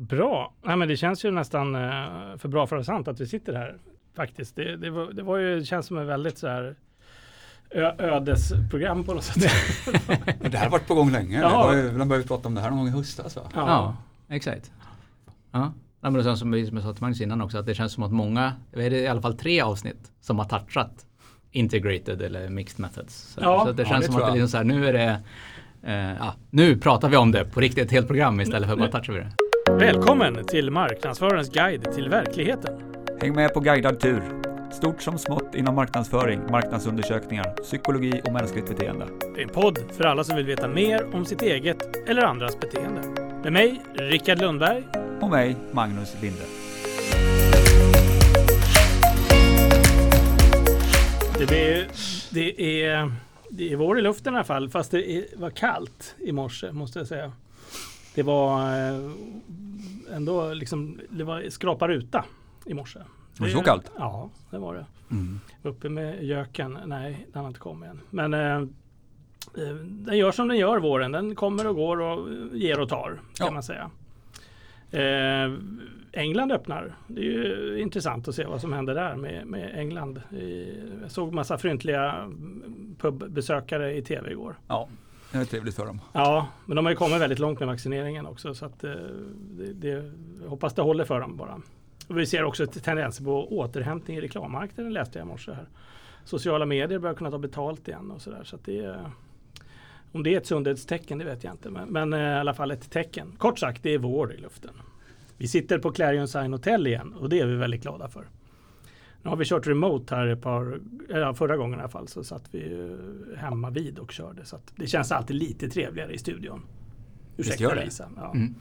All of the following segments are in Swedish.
Bra. Ja, men det känns ju nästan eh, för bra för att vara sant att vi sitter här. Faktiskt. Det, det, var, det var ju, det känns som en väldigt så här ö- ödesprogram på något sätt. Men det här har varit på gång länge. Ja. Ju, de började prata om det här någon gång i höstas va? Ja, exakt. Ja. Ja, men det känns som vi- som jag sa till Magnus innan också att det känns som att många, är det i alla fall tre avsnitt som har touchat integrated eller mixed methods. Så, Ja, så att det ja, känns det som att det liksom så här, nu är det eh, ja, nu pratar vi om det på riktigt, ett helt program istället för bara touchar vi det. Välkommen till marknadsförarens guide till verkligheten. Häng med på guidad tur. Stort som smått inom marknadsföring, marknadsundersökningar, psykologi och mänskligt beteende. Det är en podd för alla som vill veta mer om sitt eget eller andras beteende. Med mig, Rickard Lundberg. Och mig, Magnus Linde. Det är, det är, det är vår i luften i alla fall, fast det var kallt i morse måste jag säga. Det var eh, ändå liksom, det var skrapa ruta i morse. Var det så kallt? Ja, det var det. Mm. Uppe med göken, nej den har inte kommit än. Men eh, eh, den gör som den gör våren, den kommer och går och ger och tar kan Ja. man säga. Eh, England öppnar. Det är ju intressant att se vad som händer där med, med England. Eh, Jag såg massa fryntliga pubbesökare i tv igår. Ja, det är trevligt för dem. Ja, men de har ju kommit väldigt långt med vaccineringen också så att eh, det, det, jag hoppas det håller för dem bara. Och vi ser också tendenser på återhämtning i reklammarknaden läste jag i morse här. Sociala medier börjar kunna ta betalt igen och sådär så att det är om det är ett sundhetstecken det vet jag inte men, men eh, i alla fall ett tecken. Kort sagt det är vår i luften. Vi sitter på Clarion Sign Hotel igen och det är vi väldigt glada för. Nu har vi kört remote här ett par, ja, förra gången i alla fall så satt vi hemma vid och körde. Så att det känns alltid lite trevligare i studion. Ursäkta. Lisa. Ja. Mm.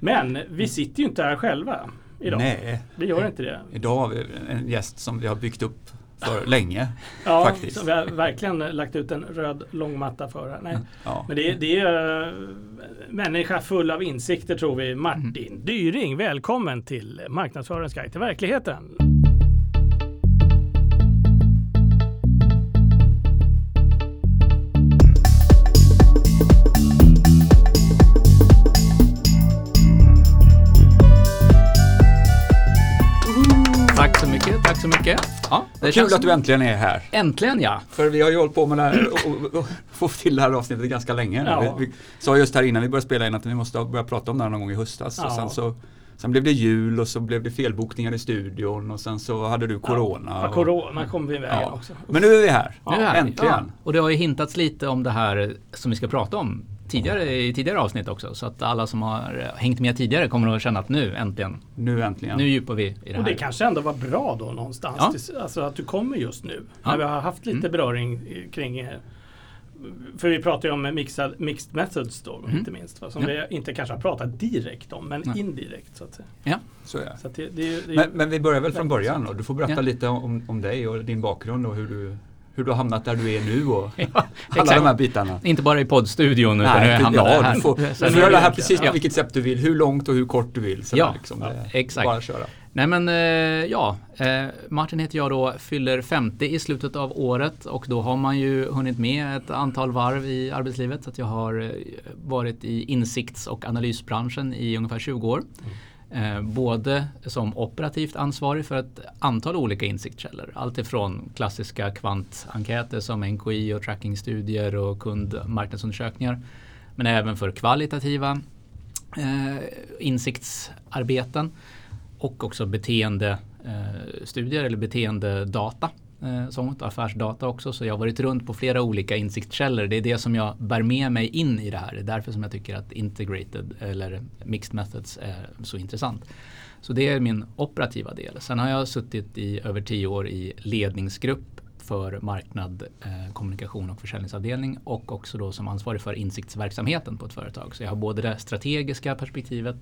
Men vi sitter ju inte här själva idag. Nej, Vi gör inte det. idag har vi en gäst som vi har byggt upp för länge. Ja, Faktiskt. Så vi har verkligen lagt ut en röd långmatta för här. Nej. Ja. Men det är, det är uh, människa full av insikter tror vi. Martin Dyring, välkommen till Marknadsförarens guide till verkligheten. Det Kul att du äntligen är här. Äntligen ja. För vi har ju hållit på med det här och, och, och få till det här avsnittet ganska länge. Ja. Vi, vi sa just här innan vi började spela in att vi måste börja prata om det här någon gång i höstas. Ja. Och sen, så, sen blev det jul och så blev det felbokningar i studion och sen så hade du corona. Ja, och- corona kom vi iväg Ja. också. Men nu är vi här. Nu är vi här. Äntligen. Ja. Och det har ju hintats lite om det här som vi ska prata om tidigare i tidigare avsnitt också. Så att alla som har hängt med tidigare kommer att känna att nu äntligen, Nu äntligen. nu djupar vi i det Och här. det kanske ändå var bra då någonstans. Ja. Till- Alltså att du kommer just nu. Ja. När vi har haft lite beröring i- kring eh, för vi pratar ju om mixed, mixed methods då inte minst. Va? Som Mm. Ja. vi inte kanske har pratat direkt om men Nej. indirekt så att säga. Ja. Så är det. Så att det, det, är ju- det, är ju- Men, men vi börjar väl från början då. Du får berätta Ja. lite om, om dig och din bakgrund och hur du, hur du har hamnat där du är nu och Ja, alla exakt. de här bitarna. Inte bara i poddstudion utan Nej, hamnar det ja, här. du får, Så du göra det här precis på Ja. vilket sätt du vill. Hur långt och hur kort du vill. Så Ja, liksom. det, exakt. Bara köra. Nej men eh, ja, eh, Martin heter jag då, fyller 50 i slutet av året och då har man ju hunnit med ett antal varv i arbetslivet. Så att jag har eh, varit i insikts och analysbranschen i ungefär 20 år. Eh, både som operativt ansvarig för ett antal olika insiktskällor. alltifrån klassiska kvantenkäter som NKI och trackingstudier och kundmarknadsundersökningar. Men även för kvalitativa eh, insiktsarbeten och också beteendestudier eh, eller beteendedata. Eh, sånt, affärsdata också. Så jag har varit runt på flera olika insiktskällor. Det är det som jag bär med mig in i det här. Det är därför som jag tycker att integrated eller mixed methods är så intressant. Så det är min operativa del. Sen har jag suttit i över tio år i ledningsgrupp för marknad, eh, kommunikation och försäljningsavdelning och också då som ansvarig för insiktsverksamheten på ett företag. Så jag har både det strategiska perspektivet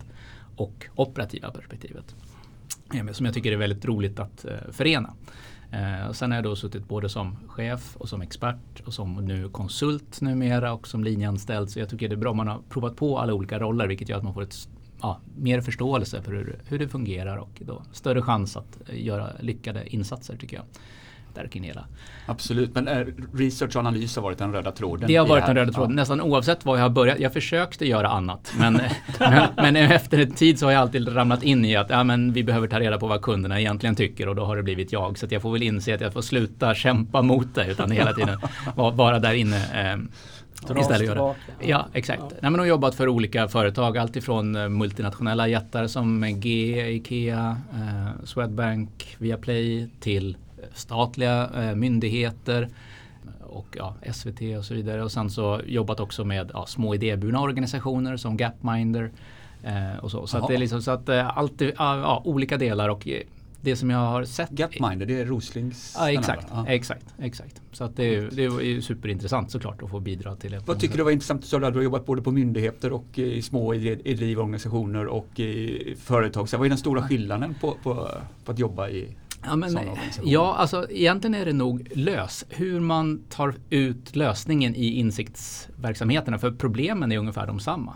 och operativa perspektivet. Eh, som jag tycker är väldigt roligt att eh, förena. Eh, och sen har jag då suttit både som chef och som expert och som nu konsult numera och som linjeanställd. Så jag tycker det är bra om man har provat på alla olika roller vilket gör att man får ett, ja, mer förståelse för hur, hur det fungerar och då större chans att eh, göra lyckade insatser tycker jag där kring hela. Absolut, men äh, research och analys har varit den röda tråden. Det har varit den röda tråden ja. nästan oavsett vad jag har börjat. Jag försökte göra annat men, men, men, efter en tid så har jag alltid ramlat in i att ja, men vi behöver ta reda på vad kunderna egentligen tycker och då har det blivit jag. Så jag får väl inse att jag får sluta kämpa mot det utan hela tiden vara där inne. Eh, istället göra. Ja, exakt. Ja. Nej, men har jobbat för olika företag, alltifrån eh, multinationella jättar som G, Ikea, eh, Swedbank, Viaplay till statliga eh, myndigheter och ja, SVT och så vidare. Och sen så jobbat också med ja, små idéburna organisationer som Gapminder. Eh, och så. Så att det är liksom så att eh, alltid, ja, olika delar och eh, det som jag har sett. Gapminder, det är Roslings? Ja, exakt, ja. exakt, exakt. Så att det, är, det är superintressant såklart att få bidra till det. Vad tycker du var intressant? Så du har jobbat både på myndigheter och i små idrottorganisationer och i företag. Så vad är den stora skillnaden på, på, på att jobba i Ja, men, ja, alltså egentligen är det nog lös. Hur man tar ut lösningen i insiktsverksamheterna. För problemen är ungefär de samma.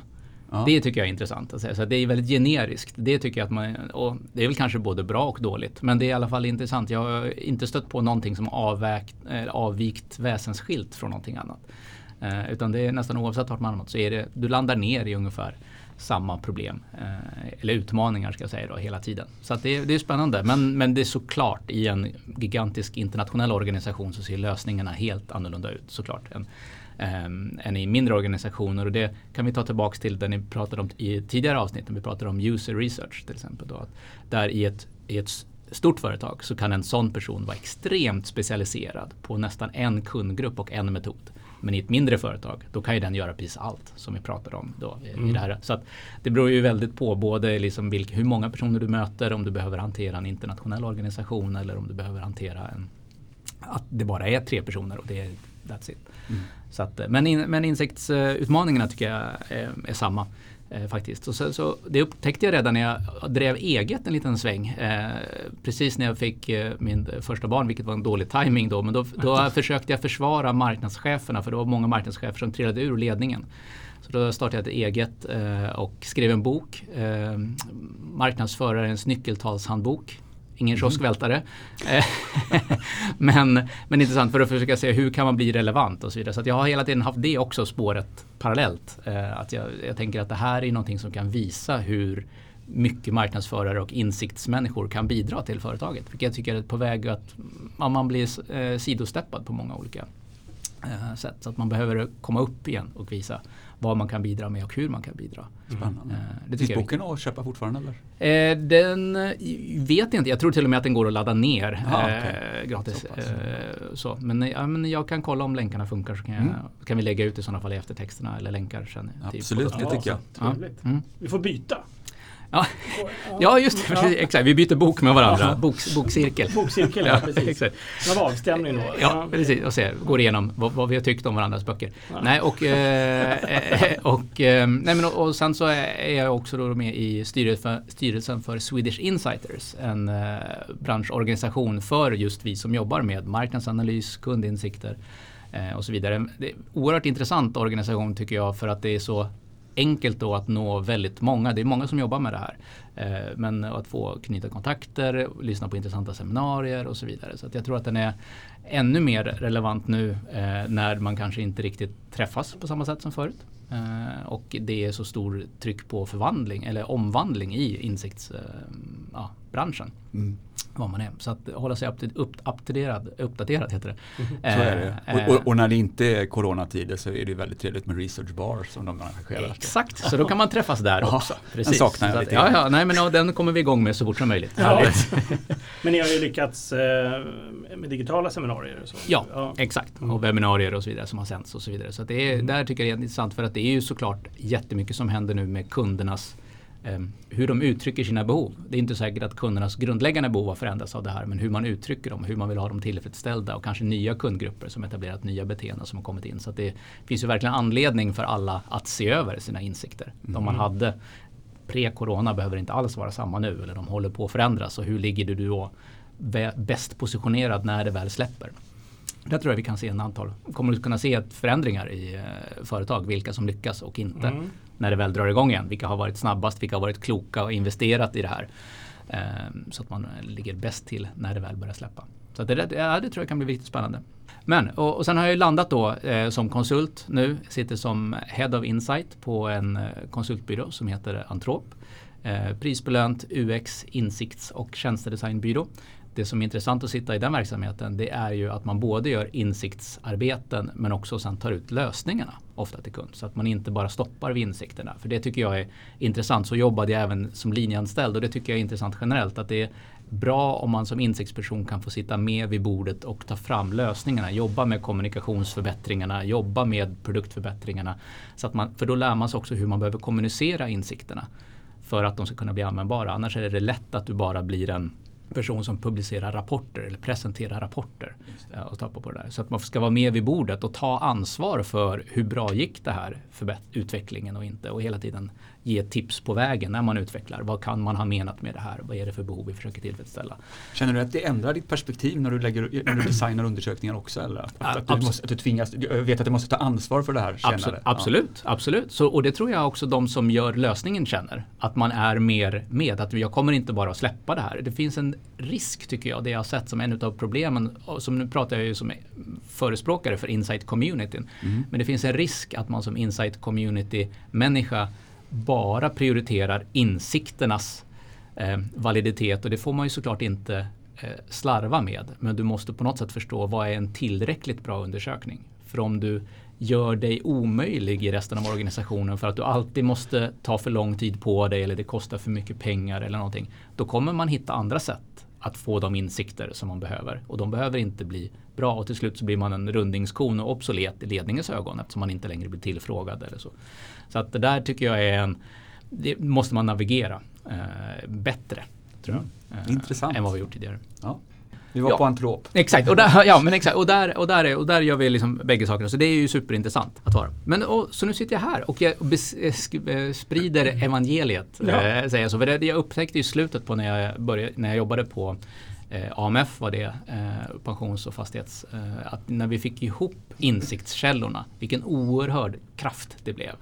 Ja. Det tycker jag är intressant att säga. Så det är väldigt generiskt. Det tycker jag att man, och det är väl kanske både bra och dåligt. Men det är i alla fall intressant. Jag har inte stött på någonting som avvägt, avvikt väsensskilt från någonting annat. Eh, utan det är nästan oavsett vart man hamnar så är det, du landar ner i ungefär samma problem. Eh, eller utmaningar ska jag säga då hela tiden. Så det, det, är spännande. Men, men det är såklart i en gigantisk internationell organisation så ser lösningarna helt annorlunda ut såklart. Än, um, än i mindre organisationer. Och det kan vi ta tillbaks till det ni pratade om i tidigare avsnitt. När vi pratade om user research till exempel. Då, att där i ett, i ett stort företag så kan en sån person vara extremt specialiserad på nästan en kundgrupp och en metod. Men i ett mindre företag då kan ju den göra precis allt som vi pratade om då i, mm. det här. Så det beror ju väldigt på både liksom vilk, hur många personer du möter, om du behöver hantera en internationell organisation eller om du behöver hantera en att det bara är tre personer och det är that's it. Mm. Så att, men, in, men insektsutmaningarna tycker jag är, är samma. Eh, faktiskt. Och så, så, det upptäckte jag redan när jag drev eget en liten sväng. Eh, precis när jag fick eh, min första barn, vilket var en dålig timing då. Men då, då försökte jag försvara marknadscheferna för det var många marknadschefer som trillade ur ledningen. Så då startade jag ett eget eh, och skrev en bok. Eh, marknadsförarens nyckeltalshandbok ingen mhm. kioskvältare. Eh, men, men intressant för att försöka se hur kan man bli relevant och så vidare. Så jag har hela tiden haft det också spåret parallellt. Eh, att jag, jag tänker att det här är någonting som kan visa hur mycket marknadsförare och insiktsmänniskor kan bidra till företaget. Vilket jag tycker är på väg att man blir eh, sidosteppad på många olika sätt. Så att man behöver komma upp igen och visa vad man kan bidra med och hur man kan bidra. Spännande. Eh, det Finns boken att köpa fortfarande? Eller? Eh, den eh, vet jag inte. Jag tror till och med att den går att ladda ner Aha, eh, okay. gratis. Så, eh, så. Men, ja, men jag kan kolla om länkarna funkar så kan, jag, mm. kan vi lägga ut i sådana fall i eftertexterna eller länkar sen. Absolut, det tycker jag. Ja. Mm. Vi får byta. Ja, ja just det. Ja. Exakt. Vi byter bok med varandra. Bok, bokcirkel. Bokcirkel, ja, precis. Exakt. En avstämning då. Ja, precis. Och se, går igenom vad, vad, vi har tyckt om varandras böcker. Ja. Nej, och, eh, och, eh, nej, men, och, och sen så är jag också då med i styrelsen för, styrelsen för Swedish Insiders. En eh, branschorganisation för just vi som jobbar med marknadsanalys, kundinsikter eh, och så vidare. Det är en oerhört intressant organisation tycker jag för att det är så enkelt då att nå väldigt många. Det är många som jobbar med det här. Eh, men att få knyta kontakter, lyssna på intressanta seminarier och så vidare. Så jag tror att den är ännu mer relevant nu eh, när man kanske inte riktigt träffas på samma sätt som förut. Eh, och det är så stor tryck på förvandling eller omvandling i insikts... Eh, ja, mm vad man är. Så att hålla sig uppdaterad, uppdaterad heter det. Mm. Så är det. Eh, och, och, och, när det inte är coronatider så är det väldigt trevligt med research bar som de arrangerar. Exakt, så då kan man träffas där ja, också. Precis. Den saknar jag lite. ja, ja, nej men den kommer vi igång med så fort som möjligt. Ja. men ni har ju lyckats eh, med digitala seminarier. Så. Ja, ja, exakt. Mm. Och webbinarier och så vidare som har sänts och så vidare. Så det är, mm. där tycker jag det är intressant för att det är ju såklart jättemycket som händer nu med kundernas hur de uttrycker sina behov. Det är inte säkert att kundernas grundläggande behov har förändrats av det här men hur man uttrycker dem, hur man vill ha dem tillfredsställda och kanske nya kundgrupper som etablerat nya beteenden som har kommit in. Så det finns ju verkligen anledning för alla att se över sina insikter. Mm. De man hade pre-corona behöver inte alls vara samma nu eller de håller på att förändras och hur ligger du då bäst positionerad när det väl släpper. Där tror jag vi kan se en antal, kommer att kunna se förändringar i eh, företag, vilka som lyckas och inte. Mm när det väl drar igång igen. Vilka har varit snabbast, vilka har varit kloka och investerat i det här. Ehm, så att man eh, ligger bäst till när det väl börjar släppa. Så det, ja, det tror jag kan bli riktigt spännande. Men, och, och sen har jag landat då eh, som konsult nu, sitter som Head of Insight på en eh, konsultbyrå som heter Antrop. Eh, prisbelönt UX, insikts och tjänstedesignbyrå. Det som är intressant att sitta i den verksamheten det är ju att man både gör insiktsarbeten men också sen tar ut lösningarna ofta till kund. Så att man inte bara stoppar vid insikterna. För det tycker jag är intressant. Så jobbade jag även som linjeanställd och det tycker jag är intressant generellt. Att det är bra om man som insiktsperson kan få sitta med vid bordet och ta fram lösningarna. Jobba med kommunikationsförbättringarna, jobba med produktförbättringarna. Så att man, för då lär man sig också hur man behöver kommunicera insikterna för att de ska kunna bli användbara. Annars är det lätt att du bara blir en person som publicerar rapporter eller presenterar rapporter. Och tappar på det där. Så att man ska vara med vid bordet och ta ansvar för hur bra gick det här för utvecklingen och inte. Och hela tiden ge tips på vägen när man utvecklar. Vad kan man ha menat med det här? Vad är det för behov vi försöker tillfredsställa? Känner du att det ändrar ditt perspektiv när du, lägger, när du designar undersökningar också? Eller? Att, att, du, måste, att du tvingas, jag vet att du måste ta ansvar för det här senare. Absolut, absolut. Ja. absolut. Så, och det tror jag också de som gör lösningen känner. Att man är mer med. Att jag kommer inte bara att släppa det här. Det finns en risk tycker jag, det jag har sett som en av problemen. Som nu pratar jag ju som förespråkare för insight communityn. Mm. Men det finns en risk att man som insight community människa bara prioriterar insikternas eh, validitet och det får man ju såklart inte eh, slarva med. Men du måste på något sätt förstå vad är en tillräckligt bra undersökning? För om du gör dig omöjlig i resten av organisationen för att du alltid måste ta för lång tid på dig eller det kostar för mycket pengar eller någonting. Då kommer man hitta andra sätt att få de insikter som man behöver. Och de behöver inte bli bra och till slut så blir man en rundningskon och obsolet i ledningens ögon eftersom man inte längre blir tillfrågad eller så. Så att det där tycker jag är en, det måste man navigera eh, bättre. Tror jag. Eh, Intressant. Än vad vi gjort tidigare. Ja. Vi var ja. på Antrop. Exakt, och där, ja, men exakt. Och, där, och, där är, och där gör vi liksom bägge sakerna. Så det är ju superintressant att vara. Men och, så nu sitter jag här och jag bes, eh, sprider evangeliet. Ja. Äh, säger jag, så. För det, jag upptäckte i slutet på när jag, började, när jag jobbade på eh, AMF var det, eh, pensions och fastighets, eh, att när vi fick ihop insiktskällorna, vilken oerhörd kraft det blev.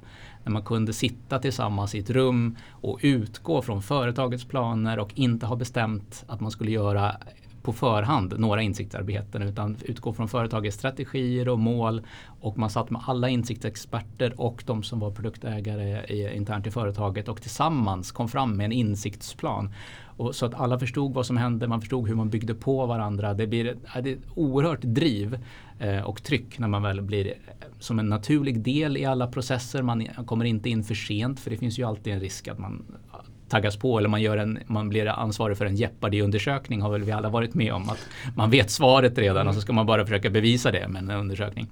När man kunde sitta tillsammans i ett rum och utgå från företagets planer och inte ha bestämt att man skulle göra på förhand några insiktsarbeten utan utgå från företagets strategier och mål och man satt med alla insiktsexperter och de som var produktägare i, internt i företaget och tillsammans kom fram med en insiktsplan. Och så att alla förstod vad som hände, man förstod hur man byggde på varandra. Det blir ett, ett oerhört driv eh, och tryck när man väl blir eh, som en naturlig del i alla processer. Man kommer inte in för sent för det finns ju alltid en risk att man taggas på eller man, gör en, man blir ansvarig för en Jeopardy-undersökning har väl vi alla varit med om. Att man vet svaret redan och så ska man bara försöka bevisa det med en undersökning.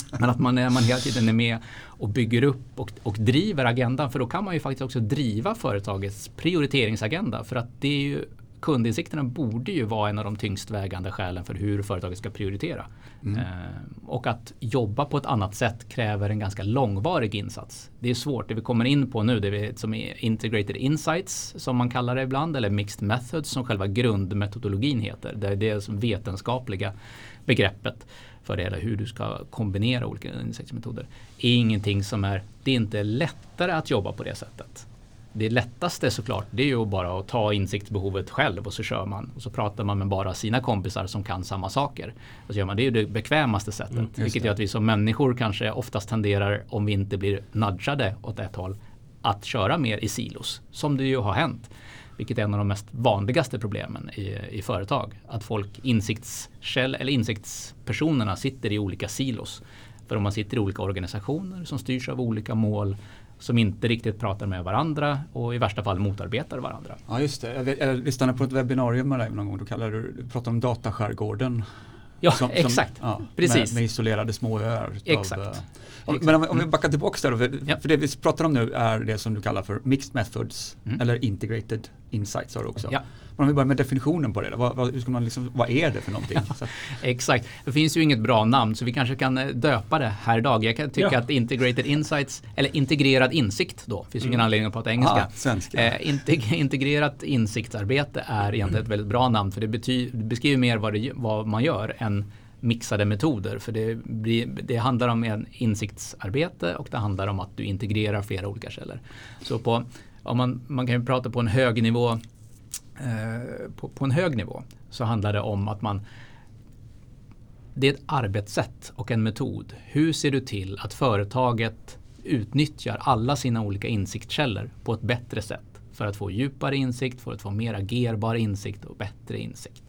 Men att man, man hela tiden är med och bygger upp och, och driver agendan för då kan man ju faktiskt också driva företagets prioriteringsagenda för att det är ju kundinsikterna borde ju vara en av de tyngst vägande skälen för hur företaget ska prioritera. Mm. Eh, och att jobba på ett annat sätt kräver en ganska långvarig insats. Det är svårt, det vi kommer in på nu, det vi, som är integrated insights som man kallar det ibland, eller mixed methods som själva grundmetodologin heter. Det är det som vetenskapliga begreppet för det, eller hur du ska kombinera olika insiktsmetoder. är ingenting som är, det är inte lättare att jobba på det sättet det lättaste såklart det är ju bara att ta insiktsbehovet själv och så kör man. Och så pratar man med bara sina kompisar som kan samma saker. Och så gör man, det är ju det bekvämaste sättet. Mm, vilket gör att vi som människor kanske oftast tenderar, om vi inte blir nudgade åt ett håll, att köra mer i silos. Som det ju har hänt. Vilket är en av de mest vanligaste problemen i, i företag. Att folk, insiktskäll, eller insiktspersonerna sitter i olika silos. För om man sitter i olika organisationer som styrs av olika mål som inte riktigt pratar med varandra och i värsta fall motarbetar varandra. Ja just det, jag, jag lyssnade på ett webbinarium med dig någon gång, då kallade du, du pratade om dataskärgården. Ja, som, exakt. Som, ja, Precis. Med, med, isolerade små öar. Exakt. Av, om, men om, om, vi backar tillbaka där då, för, ja. för, det vi pratar om nu är det som du kallar för mixed methods mm. eller integrated insights har du också. Ja. Men om vi börjar med definitionen på det, vad, vad, hur ska man liksom, vad är det för någonting? Ja, exakt, det finns ju inget bra namn så vi kanske kan eh, döpa det här idag. Jag kan tycka ja. att integrated insights, eller integrerad insikt då, finns ju mm. ingen anledning att prata engelska. Ah. Eh, integ integrerat insiktsarbete är egentligen mm. ett väldigt bra namn för det, det beskriver mer vad, det, vad man gör än mixade metoder. För det, blir, det handlar om en insiktsarbete och det handlar om att du integrerar flera olika källor. Så på, om man, man kan ju prata på en hög nivå eh, på, på, en hög nivå så handlar det om att man det är ett arbetssätt och en metod. Hur ser du till att företaget utnyttjar alla sina olika insiktskällor på ett bättre sätt för att få djupare insikt, för att få mer agerbar insikt och bättre insikt.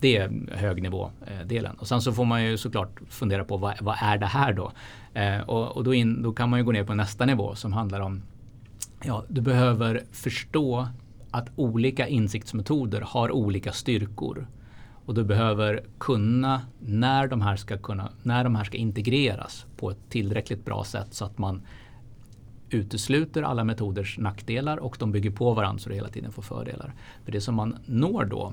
Det är högnivådelen. Och sen så får man ju såklart fundera på vad, vad är det här då? Eh, och, och då, in, då, kan man ju gå ner på nästa nivå som handlar om Ja, du behöver förstå att olika insiktsmetoder har olika styrkor. Och du behöver kunna när de här ska, kunna, när de här ska integreras på ett tillräckligt bra sätt så att man utesluter alla metoders nackdelar och de bygger på varandra så du hela tiden får fördelar. För det som man når då,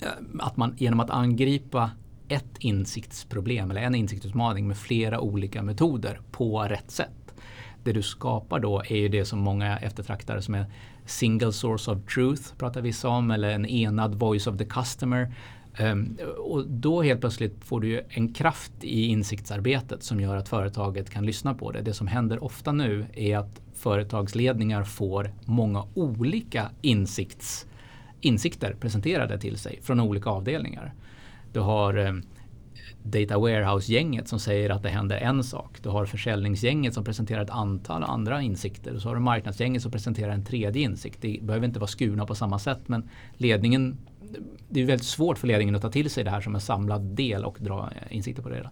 eh, att man genom att angripa ett insiktsproblem eller en insiktsutmaning med flera olika metoder på rätt sätt. Det du skapar då är ju det som många eftertraktar som en single source of truth, pratar vissa om, eller en enad voice of the customer. Um, och då helt plötsligt får du en kraft i insiktsarbetet som gör att företaget kan lyssna på det. Det som händer ofta nu är att företagsledningar får många olika insikts, insikter presenterade till sig från olika avdelningar. Du har um, Data Warehouse-gänget som säger att det händer en sak. Du har försäljningsgänget som presenterar ett antal andra insikter. Och så har du marknadsgänget som presenterar en tredje insikt. Det behöver inte vara skurna på samma sätt men ledningen det är väldigt svårt för ledningen att ta till sig det här som en samlad del och dra eh, insikter på det.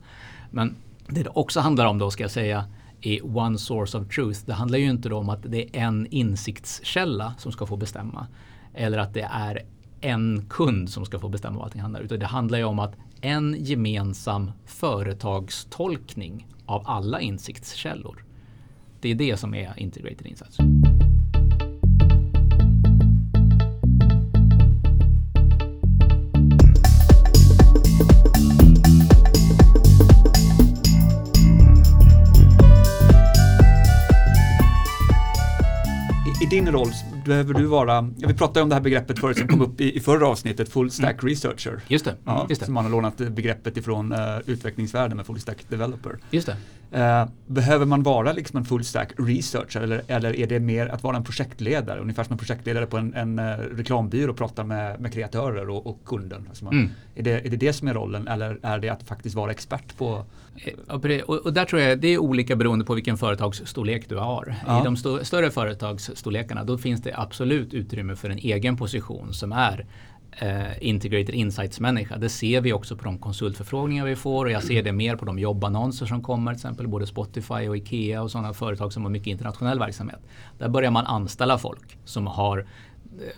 Men det det också handlar om då ska jag säga är one source of truth. Det handlar ju inte om att det är en insiktskälla som ska få bestämma. Eller att det är en kund som ska få bestämma vad allting handlar Utan det handlar ju om att en gemensam företagstolkning av alla insiktskällor. Det är det som är integrated insights. i din roll behöver du vara, vi pratade om det här begreppet förut som kom upp i, i förra avsnittet, full stack mm. researcher. Just det. Ja, just det. Som man har lånat begreppet ifrån uh, utvecklingsvärlden med full stack developer. Just det. Uh, behöver man vara liksom en full stack researcher eller, eller är det mer att vara en projektledare? Ungefär som en projektledare på en, en uh, reklambyrå och pratar med, med kreatörer och, och kunden. Alltså man, mm. är, det, är det det som är rollen eller är det att faktiskt vara expert på? Och, och där tror jag det är olika beroende på vilken företagsstorlek du har. Ja. I de st större företagsstorlekarna då finns det absolut utrymme för en egen position som är eh, Integrated Insights-människa. Det ser vi också på de konsultförfrågningar vi får och jag ser det mer på de jobbannonser som kommer, till exempel både Spotify och Ikea och sådana företag som har mycket internationell verksamhet. Där börjar man anställa folk som har, eh,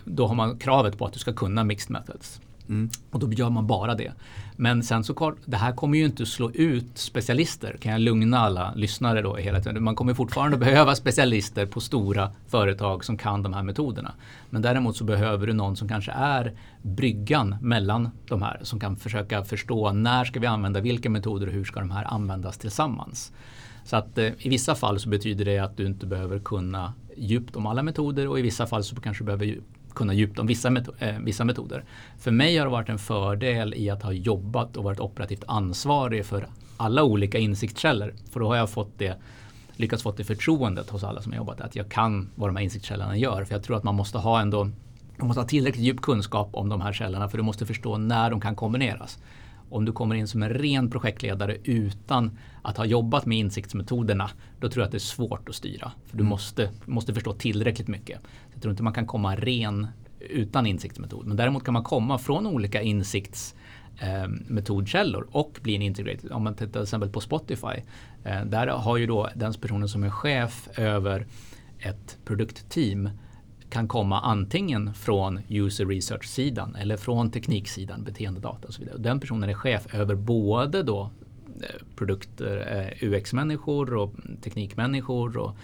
då har man kravet på att du ska kunna mixed methods. Mm. Och då gör man bara det. Men sen så det här kommer ju inte slå ut specialister, kan jag lugna alla lyssnare då hela tiden. Man kommer fortfarande behöva specialister på stora företag som kan de här metoderna. Men däremot så behöver du någon som kanske är bryggan mellan de här, som kan försöka förstå när ska vi använda vilka metoder och hur ska de här användas tillsammans. Så att eh, i vissa fall så betyder det att du inte behöver kunna djupt om alla metoder och i vissa fall så kanske du behöver kunna djupt om vissa, meto eh, vissa metoder. För mig har det varit en fördel i att ha jobbat och varit operativt ansvarig för alla olika insiktskällor. För då har jag fått det lyckats få det förtroendet hos alla som har jobbat att jag kan vad de här insiktskällorna gör. För jag tror att man måste ha ändå man måste ha tillräckligt djup kunskap om de här källorna för du måste förstå när de kan kombineras. Om du kommer in som en ren projektledare utan att ha jobbat med insiktsmetoderna, då tror jag att det är svårt att styra. För Du mm. måste, måste förstå tillräckligt mycket. Jag tror inte man kan komma ren utan insiktsmetod. Men däremot kan man komma från olika insiktsmetodkällor eh, och bli en integrated. Om man tittar till exempel på Spotify. Eh, där har ju då den personen som är chef över ett produktteam kan komma antingen från user research-sidan eller från tekniksidan, beteendedata och så vidare. Den personen är chef över både då eh, produkter, eh, UX-människor och teknikmänniskor och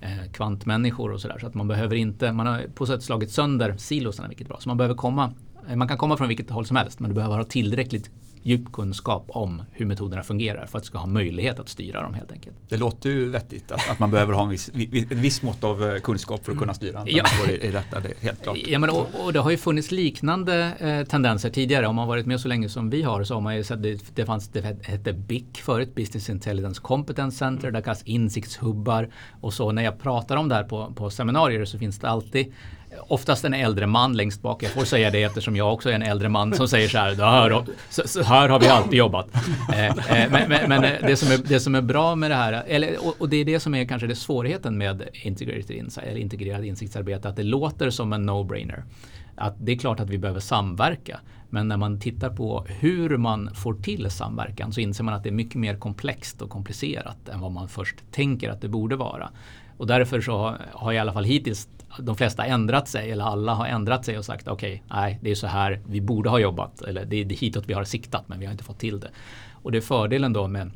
eh, kvantmänniskor och sådär. Så att man behöver inte, man har på sätt slagit sönder silosarna vilket är bra. Så man behöver komma, man kan komma från vilket håll som helst men du behöver ha tillräckligt djup kunskap om hur metoderna fungerar för att ska ha möjlighet att styra dem helt enkelt. Det låter ju vettigt att, att man behöver ha en viss, en viss mått av eh, kunskap för att kunna styra. Ja. I detta, det helt klart. Ja, men, och, och, det har ju funnits liknande eh, tendenser tidigare. Om man varit med så länge som vi har så har man ju sett det, det fanns, det hette BIC förut, Business Intelligence Competence Center, där kallas insiktshubbar och så. När jag pratar om det här på, på seminarier så finns det alltid oftast en äldre man längst bak. Jag får säga det eftersom jag också är en äldre man som säger så här, här, så, här har vi alltid jobbat. Eh, eh, men, men, men det, som är, det som är bra med det här, eller, och, och det är det som är kanske det svårigheten med integrated insight, eller integrerad insiktsarbete, att det låter som en no-brainer. Att det är klart att vi behöver samverka. Men när man tittar på hur man får till samverkan så inser man att det är mycket mer komplext och komplicerat än vad man först tänker att det borde vara. Och därför så har i alla fall hittills de flesta ändrat sig eller alla har ändrat sig och sagt okej, okay, nej det är så här vi borde ha jobbat eller det är hitåt vi har siktat men vi har inte fått till det. Och det är fördelen då med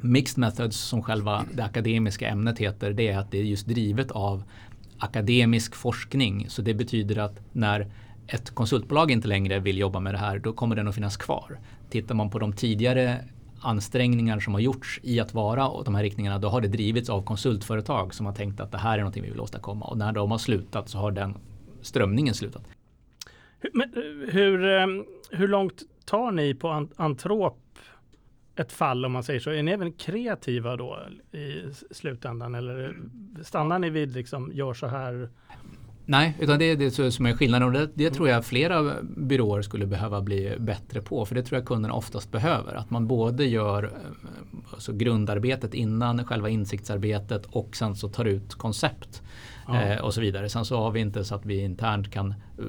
Mixed Methods som själva det akademiska ämnet heter det är att det är just drivet av akademisk forskning. Så det betyder att när ett konsultbolag inte längre vill jobba med det här då kommer den att finnas kvar. Tittar man på de tidigare ansträngningar som har gjorts i att vara åt de här riktningarna då har det drivits av konsultföretag som har tänkt att det här är någonting vi vill åstadkomma och när de har slutat så har den strömningen slutat. Men hur, eh, hur långt tar ni på Antrop ett fall om man säger så? Är ni även kreativa då i slutändan eller stannar ni vid liksom gör så här? Nej, utan det är det som är skillnaden och det, det tror jag flera byråer skulle behöva bli bättre på. För det tror jag kunderna oftast behöver. Att man både gör eh, alltså grundarbetet innan själva insiktsarbetet och sen så tar ut koncept. Ja. Eh, och så vidare. Sen så har vi inte så att vi internt kan eh,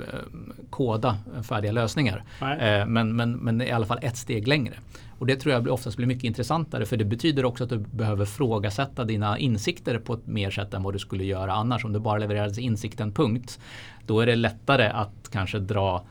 koda färdiga lösningar. Eh, men, men, men i alla fall ett steg längre. Och det tror jag oftast blir mycket intressantare för det betyder också att du behöver frågasätta dina insikter på ett mer sätt än vad du skulle göra annars. Om du bara levererar insikten punkt. Då är det lättare att kanske dra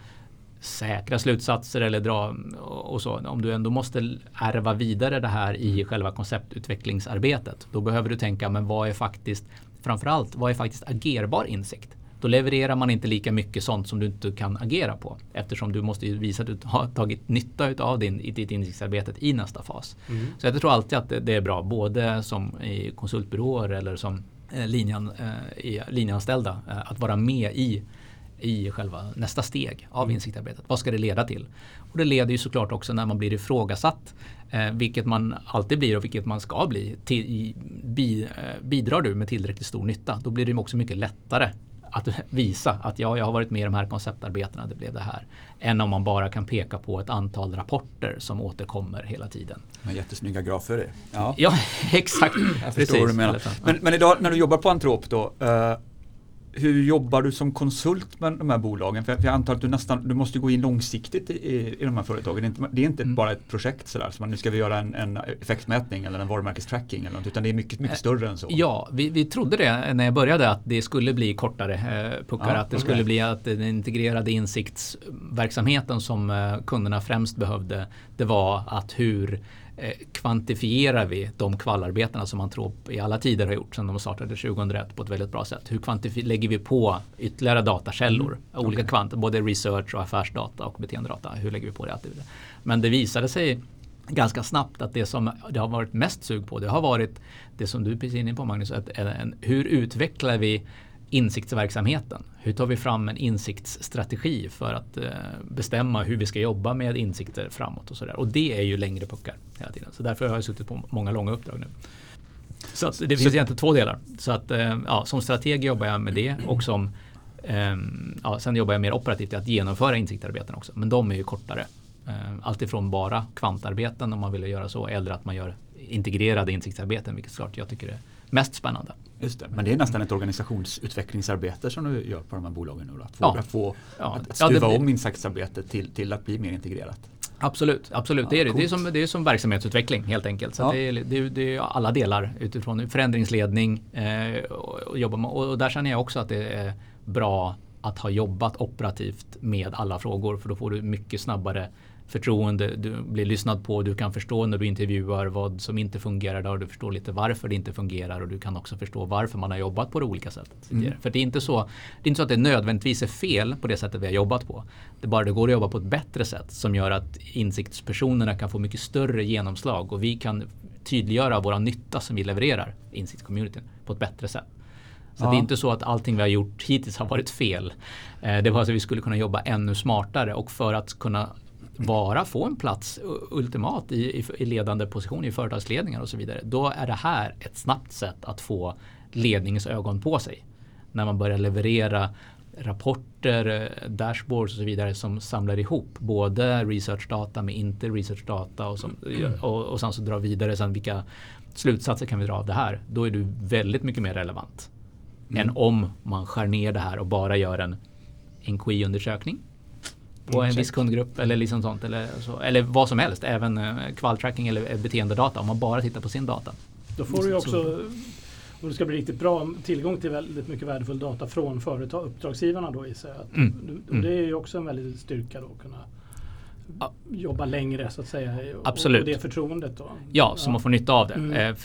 säkra slutsatser eller dra och så. Om du ändå måste ärva vidare det här i själva konceptutvecklingsarbetet. Då behöver du tänka, men vad är faktiskt, framförallt, vad är faktiskt agerbar insikt? Då levererar man inte lika mycket sånt som du inte kan agera på. Eftersom du måste visa att du har tagit nytta av din, ditt insiktsarbete i nästa fas. Mm. Så jag tror alltid att det är bra, både som i konsultbyråer eller som eh, linjan, eh, linjeanställda, eh, att vara med i i själva nästa steg av mm. insiktsarbetet. Vad ska det leda till? Och det leder ju såklart också när man blir ifrågasatt, eh, vilket man alltid blir och vilket man ska bli. Till, i, bi, bidrar du med tillräckligt stor nytta, då blir det också mycket lättare att visa att ja, jag har varit med i de här konceptarbetena, det blev det här. Än om man bara kan peka på ett antal rapporter som återkommer hela tiden. Med jättesnygga grafer. Ja, ja exakt. Jag förstår vad du menar. Men, men, idag när du jobbar på Antrop då, uh, hur jobbar du som konsult med de här bolagen? För jag, antar att du nästan, du måste gå in långsiktigt i, i de här företagen. Det är inte, det är inte mm. bara ett projekt sådär, så man, nu ska vi göra en, en effektmätning eller en varumärkestracking eller något, utan det är mycket, mycket större än så. Ja, vi, vi trodde det när jag började att det skulle bli kortare eh, puckar, ja, att det okay. skulle bli att den integrerade insiktsverksamheten som eh, kunderna främst behövde, det var att hur Eh, kvantifierar vi de kvallarbetena som Antrop i alla tider har gjort sedan de startade 2001 på ett väldigt bra sätt. Hur lägger vi på ytterligare datakällor, mm. olika okay. kvant, både research och affärsdata och beteendedata. Hur lägger vi på det? Men det visade sig ganska snabbt att det som det har varit mest sug på det har varit det som du är precis inne på Magnus, att, en, hur utvecklar vi insiktsverksamheten. Hur tar vi fram en insiktsstrategi för att eh, bestämma hur vi ska jobba med insikter framåt och sådär. Och det är ju längre puckar hela tiden. Så därför har jag suttit på många långa uppdrag nu. Så det finns så, egentligen två delar. Så att eh, ja, som strateg jobbar jag med det och som eh, ja, sen jobbar jag mer operativt i att genomföra insiktsarbeten också. Men de är ju kortare. Eh, Alltifrån bara kvantarbeten om man vill göra så eller att man gör integrerade insiktsarbeten vilket såklart jag tycker är mest spännande. Just det. Men det är nästan ett organisationsutvecklingsarbete som du gör på de här bolagen nu. Att våga ja. få ja. att stuva ja, om insatsarbetet till, till att bli mer integrerat. Absolut, absolut. det är det. Det är, som, det är som verksamhetsutveckling helt enkelt. Så ja. det, är, det, det, är, alla delar utifrån förändringsledning eh, och, och, jobba med, och där känner jag också att det är bra att ha jobbat operativt med alla frågor för då får du mycket snabbare förtroende, du blir lyssnad på, du kan förstå när du intervjuar vad som inte fungerar där och du förstår lite varför det inte fungerar och du kan också förstå varför man har jobbat på det olika sätt. Mm. För det är, inte så, det är inte så att det nödvändigtvis är fel på det sättet vi har jobbat på. Det är bara det går att jobba på ett bättre sätt som gör att insiktspersonerna kan få mycket större genomslag och vi kan tydliggöra våra nytta som vi levererar insiktscommunityn på ett bättre sätt. Så ja. det är inte så att allting vi har gjort hittills har varit fel. Eh, det var så att vi skulle kunna jobba ännu smartare och för att kunna vara, få en plats ultimat i, i, i ledande position i företagsledningar och så vidare. Då är det här ett snabbt sätt att få ledningens ögon på sig. När man börjar leverera rapporter, dashboards och så vidare som samlar ihop både researchdata med inte researchdata och, som, och, och sen så drar vidare sen vilka slutsatser kan vi dra av det här. Då är du väldigt mycket mer relevant mm. än om man skär ner det här och bara gör en NQI-undersökning på mm, en viss kundgrupp eller liksom sånt eller, så, eller vad som helst, även eh, kvalitracking eller beteendedata om man bara tittar på sin data. Då får du ju också om det ska bli riktigt bra tillgång till väldigt mycket värdefull data från företag, uppdragsgivarna då i sig. Att, mm. Och det är ju också en väldigt styrka då att kunna jobba längre så att säga. Absolut. Och det förtroendet då. Ja, så ja. man får nytta av det. Mm.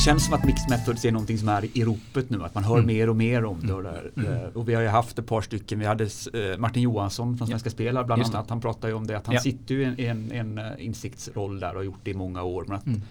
Känns som att Mixed Methods är någonting som är i ropet nu, att man hör mm. mer och mer om det. Och, där. Mm. Eh, och vi har ju haft ett par stycken, vi hade eh, Martin Johansson från Svenska ja. Spel bland annat, han pratar ju om det, att han ja. sitter ju i en, en, en, eh, insiktsroll där och har gjort det i många år. Men att mm.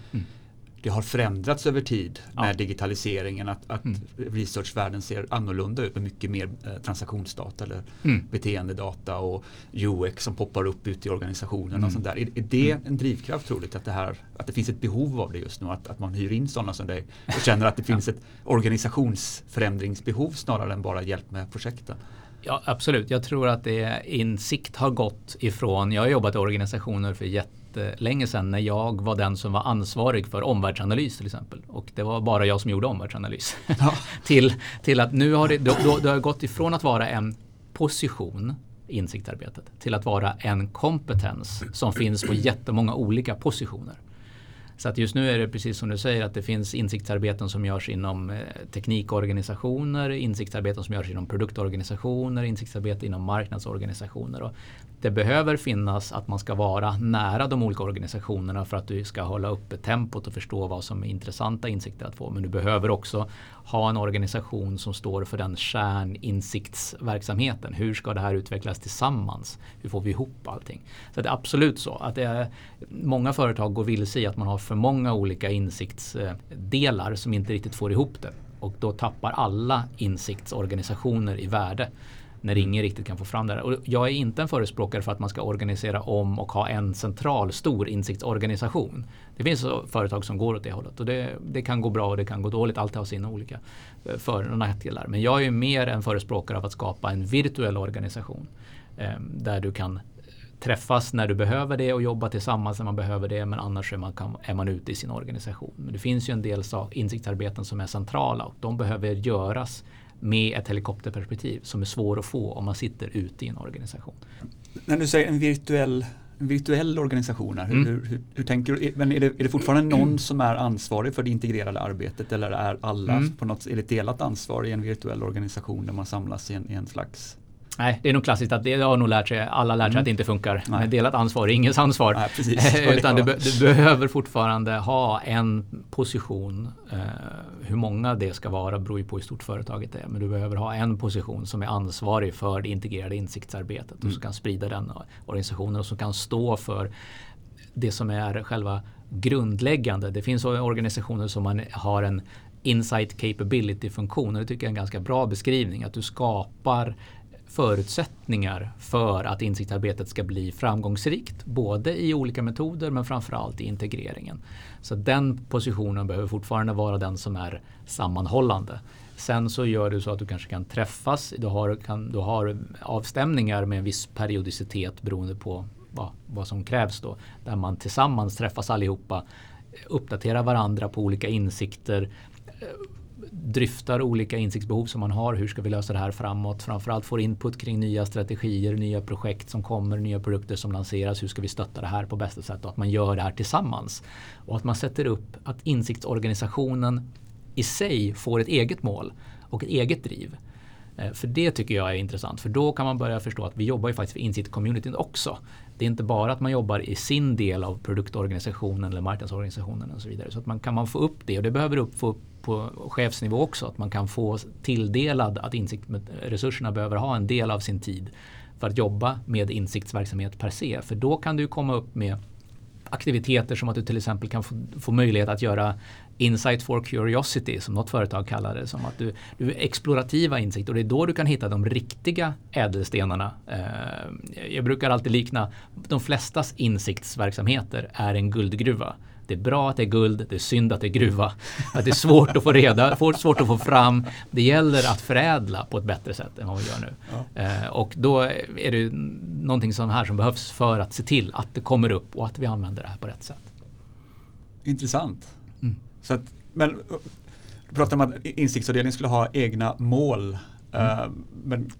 Det har förändrats över tid ja. med digitaliseringen. Att, att mm. researchvärlden ser annorlunda ut med mycket mer eh, transaktionsdata eller mm. beteendedata och UX som poppar upp ute i organisationen. Mm. Och sånt där. Är, är det mm. en drivkraft troligt att det, här, att det finns ett behov av det just nu? Att, att man hyr in sådana som dig och känner att det finns ett organisationsförändringsbehov snarare än bara hjälp med projekten? Ja, absolut. Jag tror att det insikt har gått ifrån, jag har jobbat i organisationer för jätte jättelänge sedan när jag var den som var ansvarig för omvärldsanalys till exempel. Och det var bara jag som gjorde omvärldsanalys. Ja. till, till att nu har det, då, då, det har gått ifrån att vara en position insiktsarbetet till att vara en kompetens som finns på jättemånga olika positioner. Så att just nu är det precis som du säger att det finns insiktsarbeten som görs inom eh, teknikorganisationer, insiktsarbeten som görs inom produktorganisationer, insiktsarbete inom marknadsorganisationer. Och det behöver finnas att man ska vara nära de olika organisationerna för att du ska hålla uppe tempot och förstå vad som är intressanta insikter att få. Men du behöver också ha en organisation som står för den kärninsiktsverksamheten. Hur ska det här utvecklas tillsammans? Hur får vi ihop allting? Så det är absolut så att det är, många företag går vilse i att man har för många olika insiktsdelar som inte riktigt får ihop det. Och då tappar alla insiktsorganisationer i värde när ingen riktigt kan få fram det. Och jag är inte en förespråkare för att man ska organisera om och ha en central stor insiktsorganisation. Det finns företag som går åt det hållet och det, det kan gå bra och det kan gå dåligt. Allt har sina olika eh, för och nackdelar. Men jag är mer en förespråkare av att skapa en virtuell organisation eh, där du kan träffas när du behöver det och jobba tillsammans när man behöver det. Men annars är man, kan, är man ute i sin organisation. Men det finns ju en del insiktsarbeten som är centrala och de behöver göras med ett helikopterperspektiv som är svår att få om man sitter ute i en organisation. När du säger en virtuell, en virtuell organisation, hur, mm. hur, hur, hur, tänker du? Men är det, är det fortfarande någon som är ansvarig för det integrerade arbetet eller är alla mm. på något, är det delat ansvar i en virtuell organisation där man samlas i en, i en slags Nej, det är nog klassiskt att det har nog lärt sig, alla lärt sig mm. att det inte funkar. Nej. Delat ansvar är ingens ansvar. Nej, precis, Utan du, du, behöver fortfarande ha en position. Eh, hur många det ska vara beror ju på hur stort företaget är. Men du behöver ha en position som är ansvarig för det integrerade insiktsarbetet mm. och som kan sprida den organisationen och som kan stå för det som är själva grundläggande. Det finns organisationer som man har en insight capability funktion och det tycker jag är en ganska bra beskrivning. Att du skapar förutsättningar för att insiktsarbetet ska bli framgångsrikt. Både i olika metoder men framförallt i integreringen. Så den positionen behöver fortfarande vara den som är sammanhållande. Sen så gör du så att du kanske kan träffas. Du har, kan, du har avstämningar med en viss periodicitet beroende på vad, vad som krävs då. Där man tillsammans träffas allihopa, uppdaterar varandra på olika insikter dryftar olika insiktsbehov som man har. Hur ska vi lösa det här framåt? Framförallt får input kring nya strategier, nya projekt som kommer, nya produkter som lanseras. Hur ska vi stötta det här på bästa sätt? Och att man gör det här tillsammans. Och att man sätter upp att insiktsorganisationen i sig får ett eget mål och ett eget driv. Eh, för det tycker jag är intressant. För då kan man börja förstå att vi jobbar ju faktiskt för insikt-communityn också. Det är inte bara att man jobbar i sin del av produktorganisationen eller marknadsorganisationen och så vidare. Så att man kan man få upp det och det behöver upp, få upp på chefsnivå också. Att man kan få tilldelad att insiktsresurserna behöver ha en del av sin tid för att jobba med insiktsverksamhet per se. För då kan du komma upp med aktiviteter som att du till exempel kan få, få möjlighet att göra Insight for Curiosity som något företag kallar det. Som att du, du explorativa insikter och det är då du kan hitta de riktiga ädelstenarna. Eh, jag brukar alltid likna de flestas insiktsverksamheter är en guldgruva. Det är bra att det är guld, det är synd att det är gruva. Att det är svårt att få reda, svårt att få fram. Det gäller att förädla på ett bättre sätt än vad vi gör nu. Ja. Eh, och då är det någonting sånt här som behövs för att se till att det kommer upp och att vi använder det här på rätt sätt. Intressant. Så att, men du pratade om att insiktsavdelningen skulle ha egna mål. Mm. Uh, men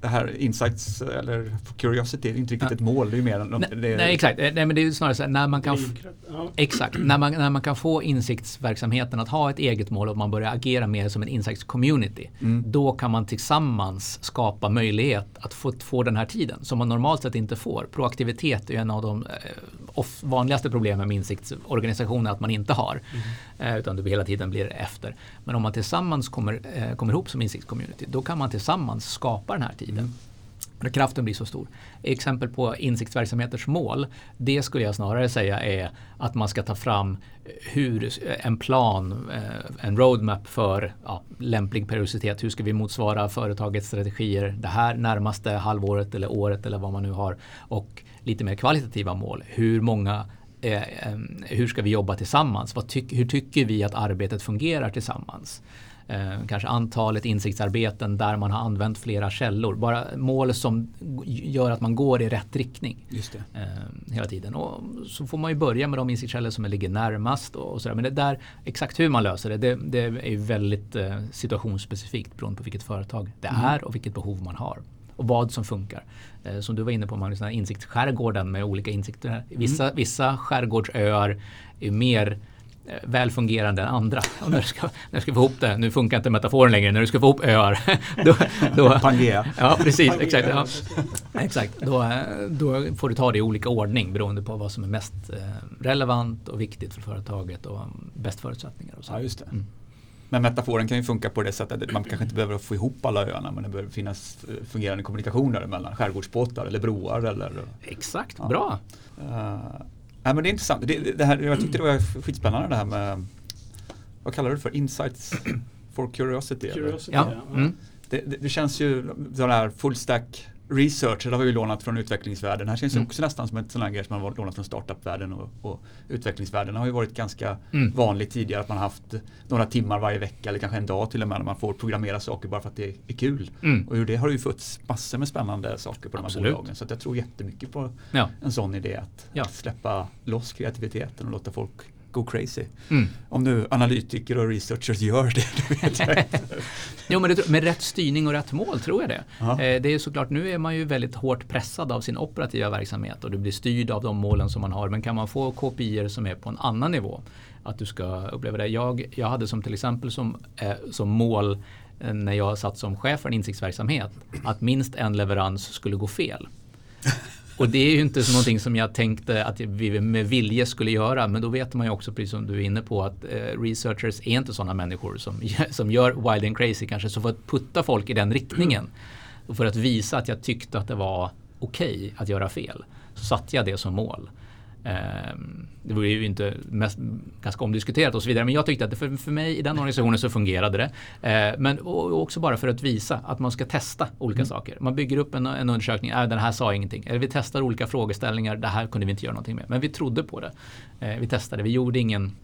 det här insights eller curiosity är inte riktigt ja. ett mål. Det är mer nej, det är, nej, exakt. Nej, men det är snarare så här, när man kan ja. exakt, när man, när man kan få insiktsverksamheten att ha ett eget mål och man börjar agera mer som en insiktscommunity. Mm. Då kan man tillsammans skapa möjlighet att få, få den här tiden som man normalt sett inte får. Proaktivitet är en av de eh, vanligaste problemen med insiktsorganisationer att man inte har. Mm. Eh, utan du hela tiden blir efter. Men om man tillsammans kommer, eh, kommer ihop som insiktscommunity då kan man tillsammans skapa den här tiden tiden. När kraften blir så stor. Exempel på insiktsverksamheters mål, det skulle jag snarare säga är att man ska ta fram eh, hur, eh, en plan, eh, en roadmap för ja, lämplig periodicitet. Hur ska vi motsvara företagets strategier det här närmaste halvåret eller året eller vad man nu har. Och lite mer kvalitativa mål. Hur många eh, hur ska vi jobba tillsammans? Hur tycker vi att arbetet fungerar tillsammans? Eh, kanske antalet insiktsarbeten där man har använt flera källor. Bara mål som gör att man går i rätt riktning eh, hela tiden. Och så får man ju börja med de insiktskällor som ligger närmast. Och, och. Men det där, exakt hur man löser det, det, det är väldigt eh, situationsspecifikt beroende på vilket företag det mm. är och vilket behov man har och vad som funkar. Eh, som du var inne på Magnus, insiktsskärgården med olika insikter. Vissa, mm. vissa skärgårdsöar är mer Eh, välfungerande än andra. Och när, du ska, när du ska få ihop det, nu funkar inte metaforen längre, när du ska få ihop öar. då, då, Pangea. Ja, precis. Exakt, ja. exakt. Då, då får du ta det i olika ordning beroende på vad som är mest eh, relevant och viktigt för företaget och bäst förutsättningar. Och så. Ja, just det. Mm. Men metaforen kan ju funka på det sättet att man kanske inte behöver få ihop alla öarna men det behöver finnas eh, fungerande kommunikationer mellan skärgårdsbåtar eller broar. Eller, Exakt, ja. bra. Uh, Ja, men det är intressant. Det, det här, jag tyckte det var skitspännande det här med, vad kallar du det för? Insights for curiosity? curiosity ja. Mm. Det, det, det, känns ju, sån här full stack research, det har vi ju lånat från utvecklingsvärlden. Här känns mm. också nästan som sån här grej som man har lånat från startupvärlden och, och utvecklingsvärlden. Det har ju varit ganska mm. vanligt tidigare att man har haft några timmar varje vecka eller kanske en dag till och med när man får programmera saker bara för att det är kul. Mm. Och ur det har det ju fötts massor med spännande saker på Absolut. de här bolagen. Så jag tror jättemycket på ja. en sån idé att, ja. att släppa loss kreativiteten och låta folk go crazy. Mm. Om nu analytiker och researchers gör det, jo, men det, med rätt styrning och rätt mål tror jag det. Eh, det är såklart, nu är man ju väldigt hårt pressad av sin operativa verksamhet och du blir styrd av de målen som man har. Men kan man få KPI som är på en annan nivå, att du ska uppleva det. Jag, jag hade som till exempel som, eh, som mål eh, när jag satt som chef för en insiktsverksamhet att minst en leverans skulle gå fel. Och det är ju inte så någonting som jag tänkte att vi med vilje skulle göra. Men då vet man ju också, precis som du är inne på, att eh, researchers är inte sådana människor som, som gör wild and crazy kanske. Så för att putta folk i den riktningen och för att visa att jag tyckte att det var okej okay att göra fel så satte jag det som mål. Ehm, det var ju inte mest, ganska omdiskuterat och så vidare men jag tyckte att för, för mig i den organisationen så fungerade det. Ehm, men också bara för att visa att man ska testa olika mm. saker. Man bygger upp en, en undersökning, äh, den här sa ingenting. Eller vi testar olika frågeställningar, det här kunde vi inte göra någonting med. Men vi trodde på det. Ehm, vi testade, vi gjorde ingen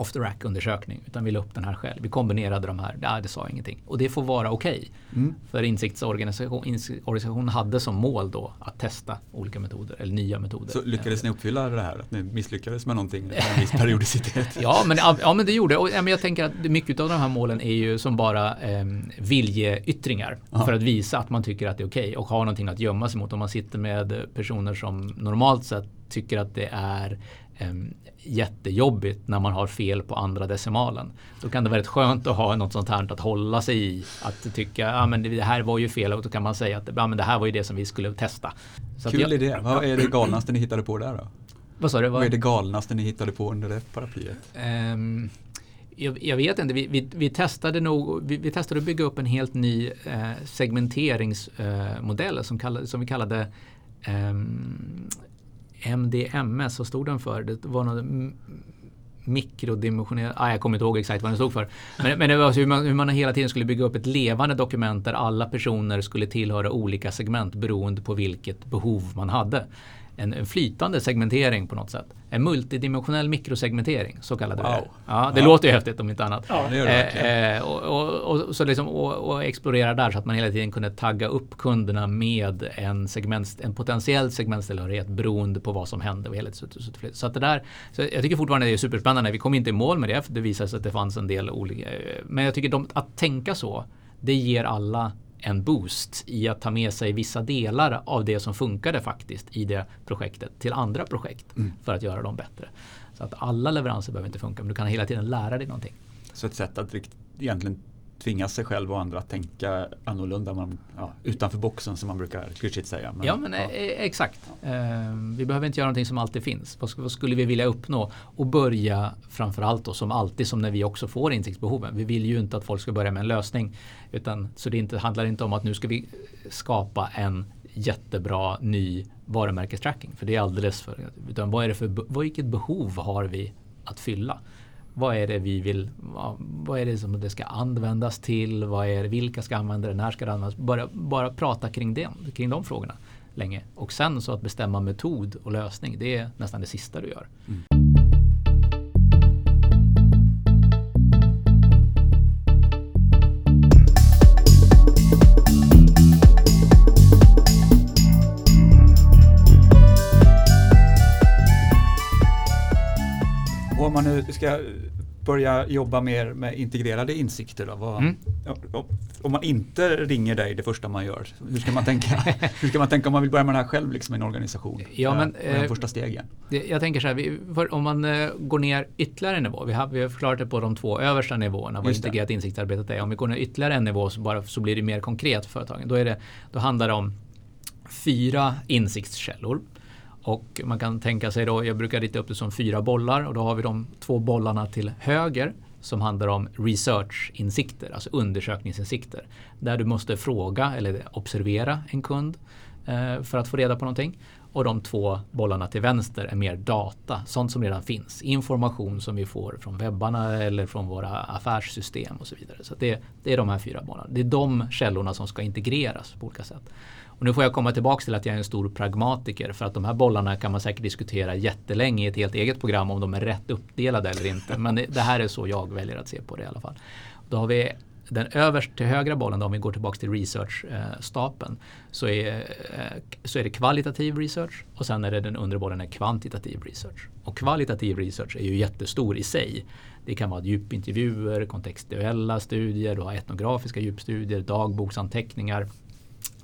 off the rack undersökning utan vi la upp den här själv. Vi kombinerade de här, ja, det sa ingenting. Och det får vara okej. Okay. Mm. För insiktsorganisationen hade som mål då att testa olika metoder eller nya metoder. Så lyckades ni uppfylla det här? Att ni misslyckades med någonting med en viss periodicitet? ja, men, ja, men det gjorde och, ja, men Jag tänker att mycket av de här målen är ju som bara eh, viljeyttringar Aha. för att visa att man tycker att det är okej okay och har någonting att gömma sig mot. Om man sitter med personer som normalt sett tycker att det är um, jättejobbigt när man har fel på andra decimalen. Då kan det vara rätt skönt att ha något sånt här att hålla sig i. Att tycka att ah, det här var ju fel och då kan man säga att ah, men det här var ju det som vi skulle testa. Så Kul jag, idé. Vad är det galnaste ni hittade på där då? Vad sa du? Vad är det galnaste ni hittade på under det paraplyet? Um, jag, jag, vet inte, vi, vi, vi testade nog, vi, vi, testade att bygga upp en helt ny eh, segmenteringsmodell eh, som, som vi kallade um, MDMS, vad stod den för? Det var något mikrodimensionerad, ah, jag kommer inte ihåg exakt vad den stod för. Men, men det var hur man, hur man hela tiden skulle bygga upp ett levande dokument där alla personer skulle tillhöra olika segment beroende på vilket behov man hade en, en flytande segmentering på något sätt. En multidimensionell mikrosegmentering, så kallade wow. det. Ja, det ja. låter ju häftigt om inte annat. Ja, det gör det eh, eh, och, och, och, så liksom, och, och explorera där så att man hela tiden kunde tagga upp kunderna med en, segment, en potentiell segmenttillhörighet beroende på vad som hände. Så, att det där, så jag tycker fortfarande det är superspännande. Vi kom inte i mål med det, för det visade sig att det fanns en del olika. Men jag tycker de, att tänka så, det ger alla en boost i att ta med sig vissa delar av det som funkade faktiskt i det projektet till andra projekt mm. för att göra dem bättre. Så att alla leveranser behöver inte funka men du kan hela tiden lära dig någonting. Så ett sätt att egentligen tvinga sig själv och andra att tänka annorlunda, man, ja, utanför boxen som man brukar klyschigt säga. Men, ja, men ja. Eh, exakt. Ja. Eh, vi behöver inte göra någonting som alltid finns. Vad, skulle vi vilja uppnå? Och börja framförallt då som alltid som när vi också får insiktsbehoven. Vi vill ju inte att folk ska börja med en lösning. Utan, så det inte, handlar inte om att nu ska vi skapa en jättebra ny varumärkestracking. För det är alldeles för... Utan vad är det för, vilket behov har vi att fylla? Vad är det vi vill, vad är det som det ska användas till, vad är det, vilka ska använda det, när ska det användas? Bara, bara prata kring, den, kring de frågorna länge. Och sen så att bestämma metod och lösning, det är nästan det sista du gör. Mm. Man nu ska börja jobba mer med integrerade insikter då? Vad, mm. Om man inte ringer dig det första man gör, hur ska man tänka? hur ska man tänka om man vill börja med det här själv liksom i en organisation? Ja, men, eh, första stegen? Jag tänker så här, vi, om man eh, går ner ytterligare en nivå, vi har, vi har förklarat det på de två översta nivåerna vad integrerat insiktsarbetet är. Om vi går ner ytterligare en nivå så, bara, så blir det mer konkret för företagen. Då, är det, då handlar det om fyra insiktskällor och man kan tänka sig då, jag brukar rita upp det som fyra bollar och då har vi de två bollarna till höger som handlar om researchinsikter, alltså undersökningsinsikter. Där du måste fråga eller observera en kund eh, för att få reda på någonting. Och de två bollarna till vänster är mer data, sånt som redan finns. Information som vi får från webbarna eller från våra affärssystem och så vidare. Så det, det är de här fyra bollarna. Det är de källorna som ska integreras på olika sätt. Och nu får jag komma tillbaka till att jag är en stor pragmatiker för att de här bollarna kan man säkert diskutera jättelänge i ett helt eget program om de är rätt uppdelade eller inte. Men det här är så jag väljer att se på det i alla fall. Då har vi den överst till högra bollen, då, om vi går tillbaka till research-stapeln, så, är, eh, så är det kvalitativ research och sen är det den undre bollen är kvantitativ research. Och kvalitativ research är ju jättestor i sig. Det kan vara djupintervjuer, kontextuella studier, du har etnografiska djupstudier, dagboksanteckningar,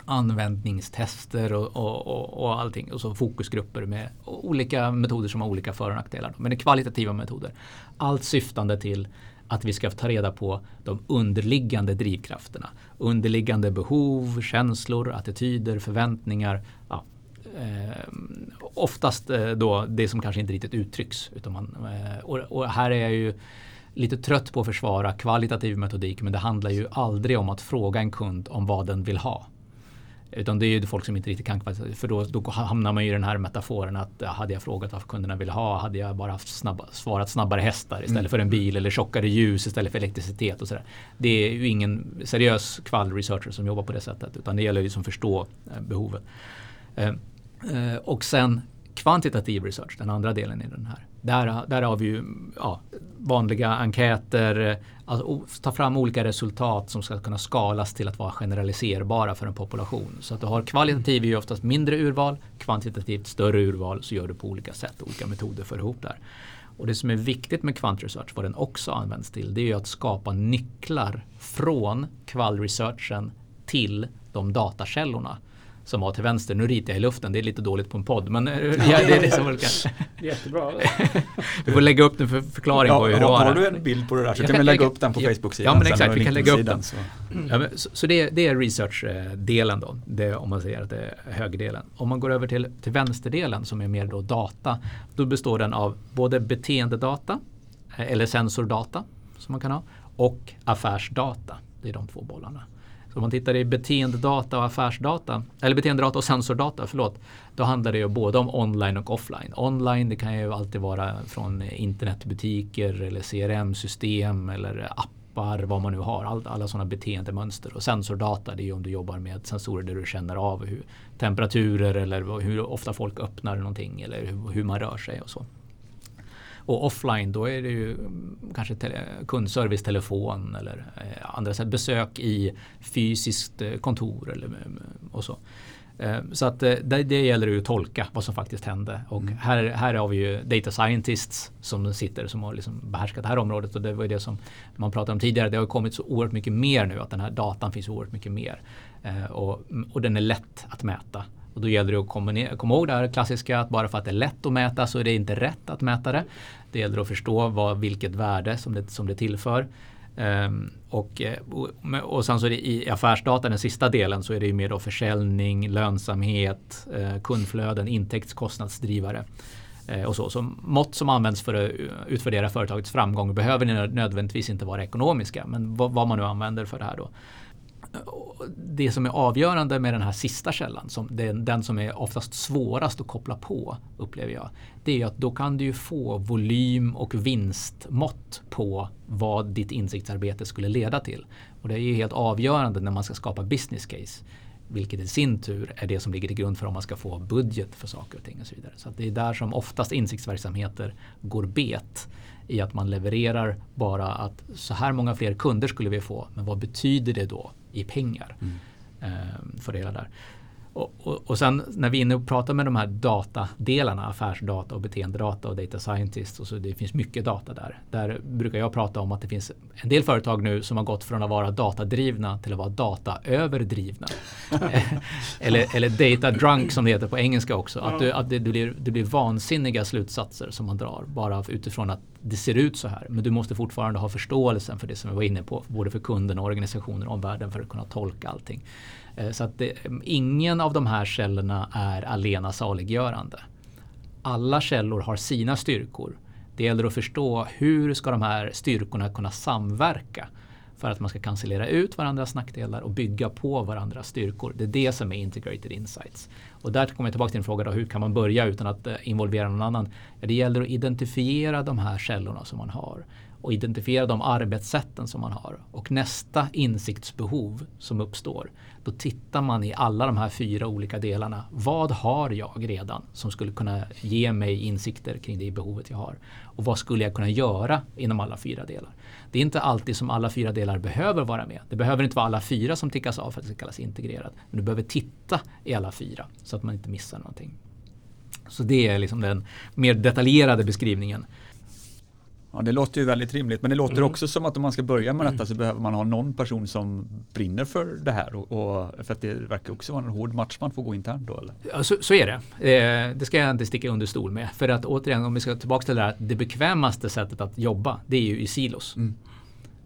användningstester och, och, och, och allting. Och så fokusgrupper med olika metoder som har olika för och nackdelar. Men det är kvalitativa metoder. Allt syftande till att vi ska ta reda på de underliggande drivkrafterna. Underliggande behov, känslor, attityder, förväntningar. Ja, eh, oftast eh, då det som kanske inte riktigt uttrycks. Utan man, eh, och, och, här är jag ju lite trött på att försvara kvalitativ metodik men det handlar ju aldrig om att fråga en kund om vad den vill ha. Utan det är ju folk som inte riktigt kan för då, då hamnar man ju i den här metaforen att hade jag frågat vad kunderna vill ha hade jag bara haft snabba, svarat snabbare hästar istället mm. för en bil eller tjockare ljus istället för elektricitet och sådär. Det är ju ingen seriös kvall-researcher som jobbar på det sättet utan det gäller ju att förstå eh, behovet. Eh, eh, och sen kvantitativ research, den andra delen i den här. Där, där har vi ju ja, vanliga enkäter, alltså, ta fram olika resultat som ska kunna skalas till att vara generaliserbara för en population. Så att du har kvalitativ är ju oftast mindre urval, kvantitativt större urval så gör du på olika sätt, olika metoder för ihop där. Och det som är viktigt med kvantresearch, vad den också används till, det är ju att skapa nycklar från kvallresearchen till de datakällorna som var till vänster. Nu ritar jag i luften, det är lite dåligt på en podd. Men ja, det är det som olika. Jättebra. du får lägga upp en för förklaring ja, på hur det var. Har du en bild på det där så kan vi lägga upp den på Facebook-sidan. Ja men exakt, vi kan lägga upp den. Så, mm. ja, men, så, så det, det, är research-delen då, det, om man säger att det är högerdelen. Om man går över till, till vänsterdelen som är mer då data, då består den av både beteendedata eh, eller sensordata som man kan ha och affärsdata. Det är de två bollarna. Så om man tittar i beteendedata och affärsdata, eller beteendedata och sensordata, förlåt, då handlar det ju både om online och offline. Online det kan ju alltid vara från internetbutiker eller CRM-system eller appar, vad man nu har. All, alla sådana beteendemönster. Och sensordata det är ju om du jobbar med sensorer där du känner av hur, temperaturer eller hur ofta folk öppnar någonting eller hur, hur man rör sig och så. Och offline då är det ju mm, kanske kundservice, telefon eller eh, andra sätt. Besök i fysiskt eh, kontor eller och så. Eh, så att det, det gäller ju att tolka vad som faktiskt hände. Och mm. här, här har vi ju data scientists som sitter som har liksom behärskat det här området. Och det var ju det som man pratade om tidigare. Det har kommit så oerhört mycket mer nu. Att den här datan finns oerhört mycket mer. Och, och den är lätt att mäta. Och då gäller det att komma, komma ihåg det här klassiska att bara för att det är lätt att mäta så är det inte rätt att mäta det. Det gäller att förstå vad, vilket värde som det, som det tillför. Um, och, eh, och, och sen så är det i affärsdata, den sista delen, så är det ju mer då försäljning, lönsamhet, eh, kundflöden, intäktskostnadsdrivare. Eh, och så. så mått som används för att utvärdera företagets framgång behöver nödvändigtvis inte vara ekonomiska, men vad, vad man nu använder för det här då det som är avgörande med den här sista källan, som den, den som är oftast svårast att koppla på, upplever jag, det är att då kan du ju få volym och vinstmått på vad ditt insiktsarbete skulle leda till. Och det är ju helt avgörande när man ska skapa business case. Vilket i sin tur är det som ligger till grund för om man ska få budget för saker och ting och så vidare. Så det är där som oftast insiktsverksamheter går bet i att man levererar bara att så här många fler kunder skulle vi få. Men vad betyder det då i pengar mm. eh, för det hela där. Och, och, och, sen när vi är inne och pratar med de här datadelarna, affärsdata och beteendedata och data scientist och så det finns mycket data där. Där brukar jag prata om att det finns en del företag nu som har gått från att vara datadrivna till att vara dataöverdrivna. eller, eller data drunk som det heter på engelska också. Att, du, att det, det, blir, det blir vansinniga slutsatser som man drar bara utifrån att det ser ut så här. Men du måste fortfarande ha förståelsen för det som vi var inne på. Både för kunden, organisationen och omvärlden för att kunna tolka allting. Eh, så att det, ingen av de här källorna är alena saliggörande. Alla källor har sina styrkor. Det gäller att förstå hur ska de här styrkorna kunna samverka för att man ska cancellera ut varandras nackdelar och bygga på varandras styrkor. Det är det som är integrated insights. Och där kommer jag tillbaka till en fråga då, hur kan man börja utan att eh, involvera någon annan? Ja, det gäller att identifiera de här källorna som man har och identifiera de arbetssätten som man har. Och nästa insiktsbehov som uppstår, då tittar man i alla de här fyra olika delarna. Vad har jag redan som skulle kunna ge mig insikter kring det behovet jag har? Och vad skulle jag kunna göra inom alla fyra delar? Det är inte alltid som alla fyra delar behöver vara med. Det behöver inte vara alla fyra som tickas av för att det ska kallas integrerat. Men du behöver titta i alla fyra så att man inte missar någonting. Så det är liksom den mer detaljerade beskrivningen. Ja, det låter ju väldigt rimligt, men det låter mm. också som att om man ska börja med detta så behöver man ha någon person som brinner för det här. Och, och för att det verkar också vara en hård match man får gå internt då? Eller? Ja, så, så är det. Eh, det ska jag inte sticka under stol med. För att återigen, om vi ska tillbaka till det här, det bekvämaste sättet att jobba, det är ju i silos. Mm.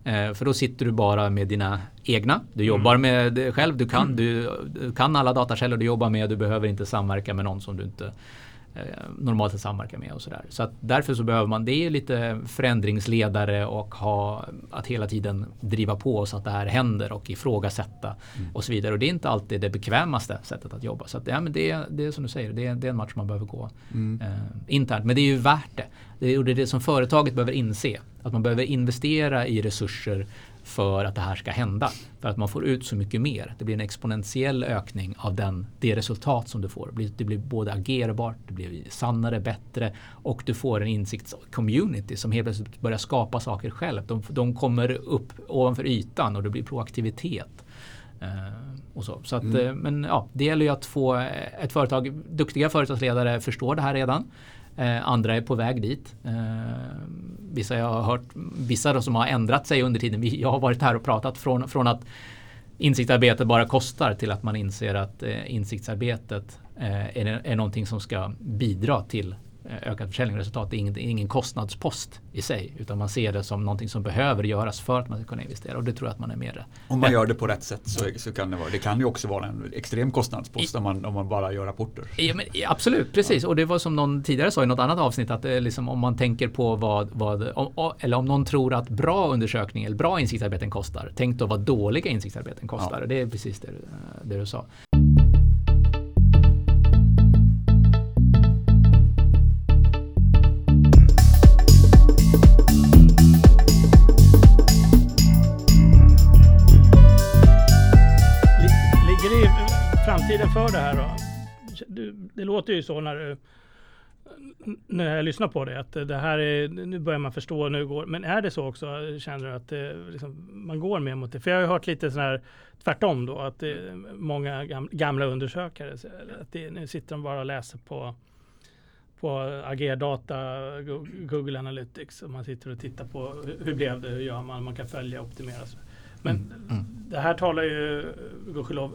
Eh, för då sitter du bara med dina egna. Du jobbar mm. med det själv, du kan, mm. du, du, kan alla datakällor du jobbar med, du behöver inte samverka med någon som du inte normalt att samverka med och sådär. Så att därför så behöver man, det är lite förändringsledare och ha, att hela tiden driva på så att det här händer och ifrågasätta mm. och så vidare. Och det är inte alltid det bekvämaste sättet att jobba. Så att, ja, men det, det är som du säger, det är, det är en match man behöver gå mm. eh, internt. Men det är ju värt det. Det är det som företaget behöver inse. Att man behöver investera i resurser för att det här ska hända. För att man får ut så mycket mer. Det blir en exponentiell ökning av den, det resultat som du får. Det blir både agerbart, det blir sannare, bättre och du får en insiktscommunity som helt plötsligt börjar skapa saker själv. De, de kommer upp ovanför ytan och det blir proaktivitet. Uh, och så. Så att, mm. Eh, men ja, det gäller ju att få ett företag, duktiga företagsledare förstår det här redan. Eh, andra är på väg dit. Eh, vissa jag har hört, vissa som har ändrat sig under tiden jag har varit här och pratat från, från att insiktsarbete bara kostar till att man inser att eh, insiktsarbetet eh, är, är någonting som ska bidra till eh, ökat försäljningsresultat. Det är ingen, ingen kostnadspost i sig utan man ser det som någonting som behöver göras för att man ska kunna investera och det tror jag att man är mer Om man gör det på rätt sätt så, så kan det vara. Det kan ju också vara en extrem kostnadspost I, om, man, om man bara gör rapporter. Ja, men, absolut, precis. Ja. Och det var som någon tidigare sa i något annat avsnitt att liksom, om man tänker på vad, vad om, eller om någon tror att bra undersökning eller bra insiktsarbeten kostar. Tänk då vad dåliga insiktsarbeten kostar. Ja. Det är precis det, det du sa. För det här då? Det låter ju så när du när jag lyssnar på det, att det här är, nu börjar man förstå, nu går, men är det så också, känner du att det, liksom, man går mer mot det? För jag har hört lite sån här tvärtom då, att det, många gamla undersökare, att det, nu sitter de bara och läser på på Agerdata, Google Analytics och man sitter och tittar på hur blev det, hur gör man, man kan följa och optimera. Men mm. Mm. det här talar ju gudskelov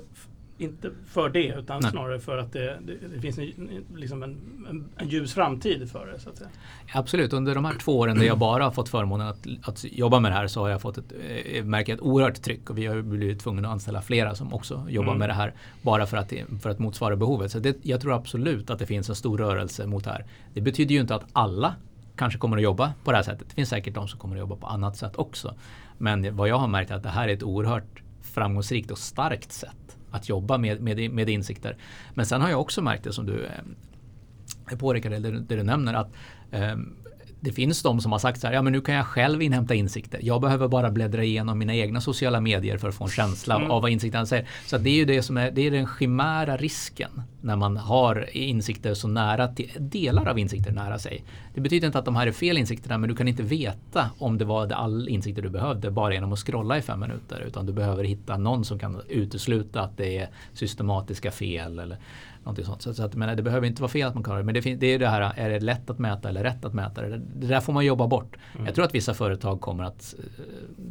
inte för det utan Nej. snarare för att det, det, det finns en, liksom en, en, en, ljus framtid för det. Så att säga. Absolut, under de här två åren där jag bara har fått förmånen att, att jobba med det här så har jag fått ett, eh, märker ett oerhört tryck och vi har blivit tvungna att anställa flera som också jobbar mm. med det här bara för att, för att motsvara behovet. Så det, jag tror absolut att det finns en stor rörelse mot det här. Det betyder ju inte att alla kanske kommer att jobba på det här sättet. Det finns säkert de som kommer att jobba på annat sätt också. Men vad jag har märkt är att det här är ett oerhört framgångsrikt och starkt sätt att jobba med, med, med insikter. Men sen har jag också märkt det som du eh, påpekar, eller det du nämner, att eh, det finns de som har sagt så här, ja men nu kan jag själv inhämta insikter. Jag behöver bara bläddra igenom mina egna sociala medier för att få en känsla mm. av vad insikterna säger. Så det är ju det som är, det är den chimära risken när man har insikter så nära, till, delar av insikter nära sig. Det betyder inte att de här är fel insikterna, men du kan inte veta om det var all insikter du behövde bara genom att scrolla i fem minuter, utan du behöver hitta någon som kan utesluta att det är systematiska fel eller Någonting sånt. Så, så att, men det behöver inte vara fel att man kan det. Men det, det är det här, är det lätt att mäta eller rätt att mäta? Det, det där får man jobba bort. Mm. Jag tror att vissa företag kommer att uh,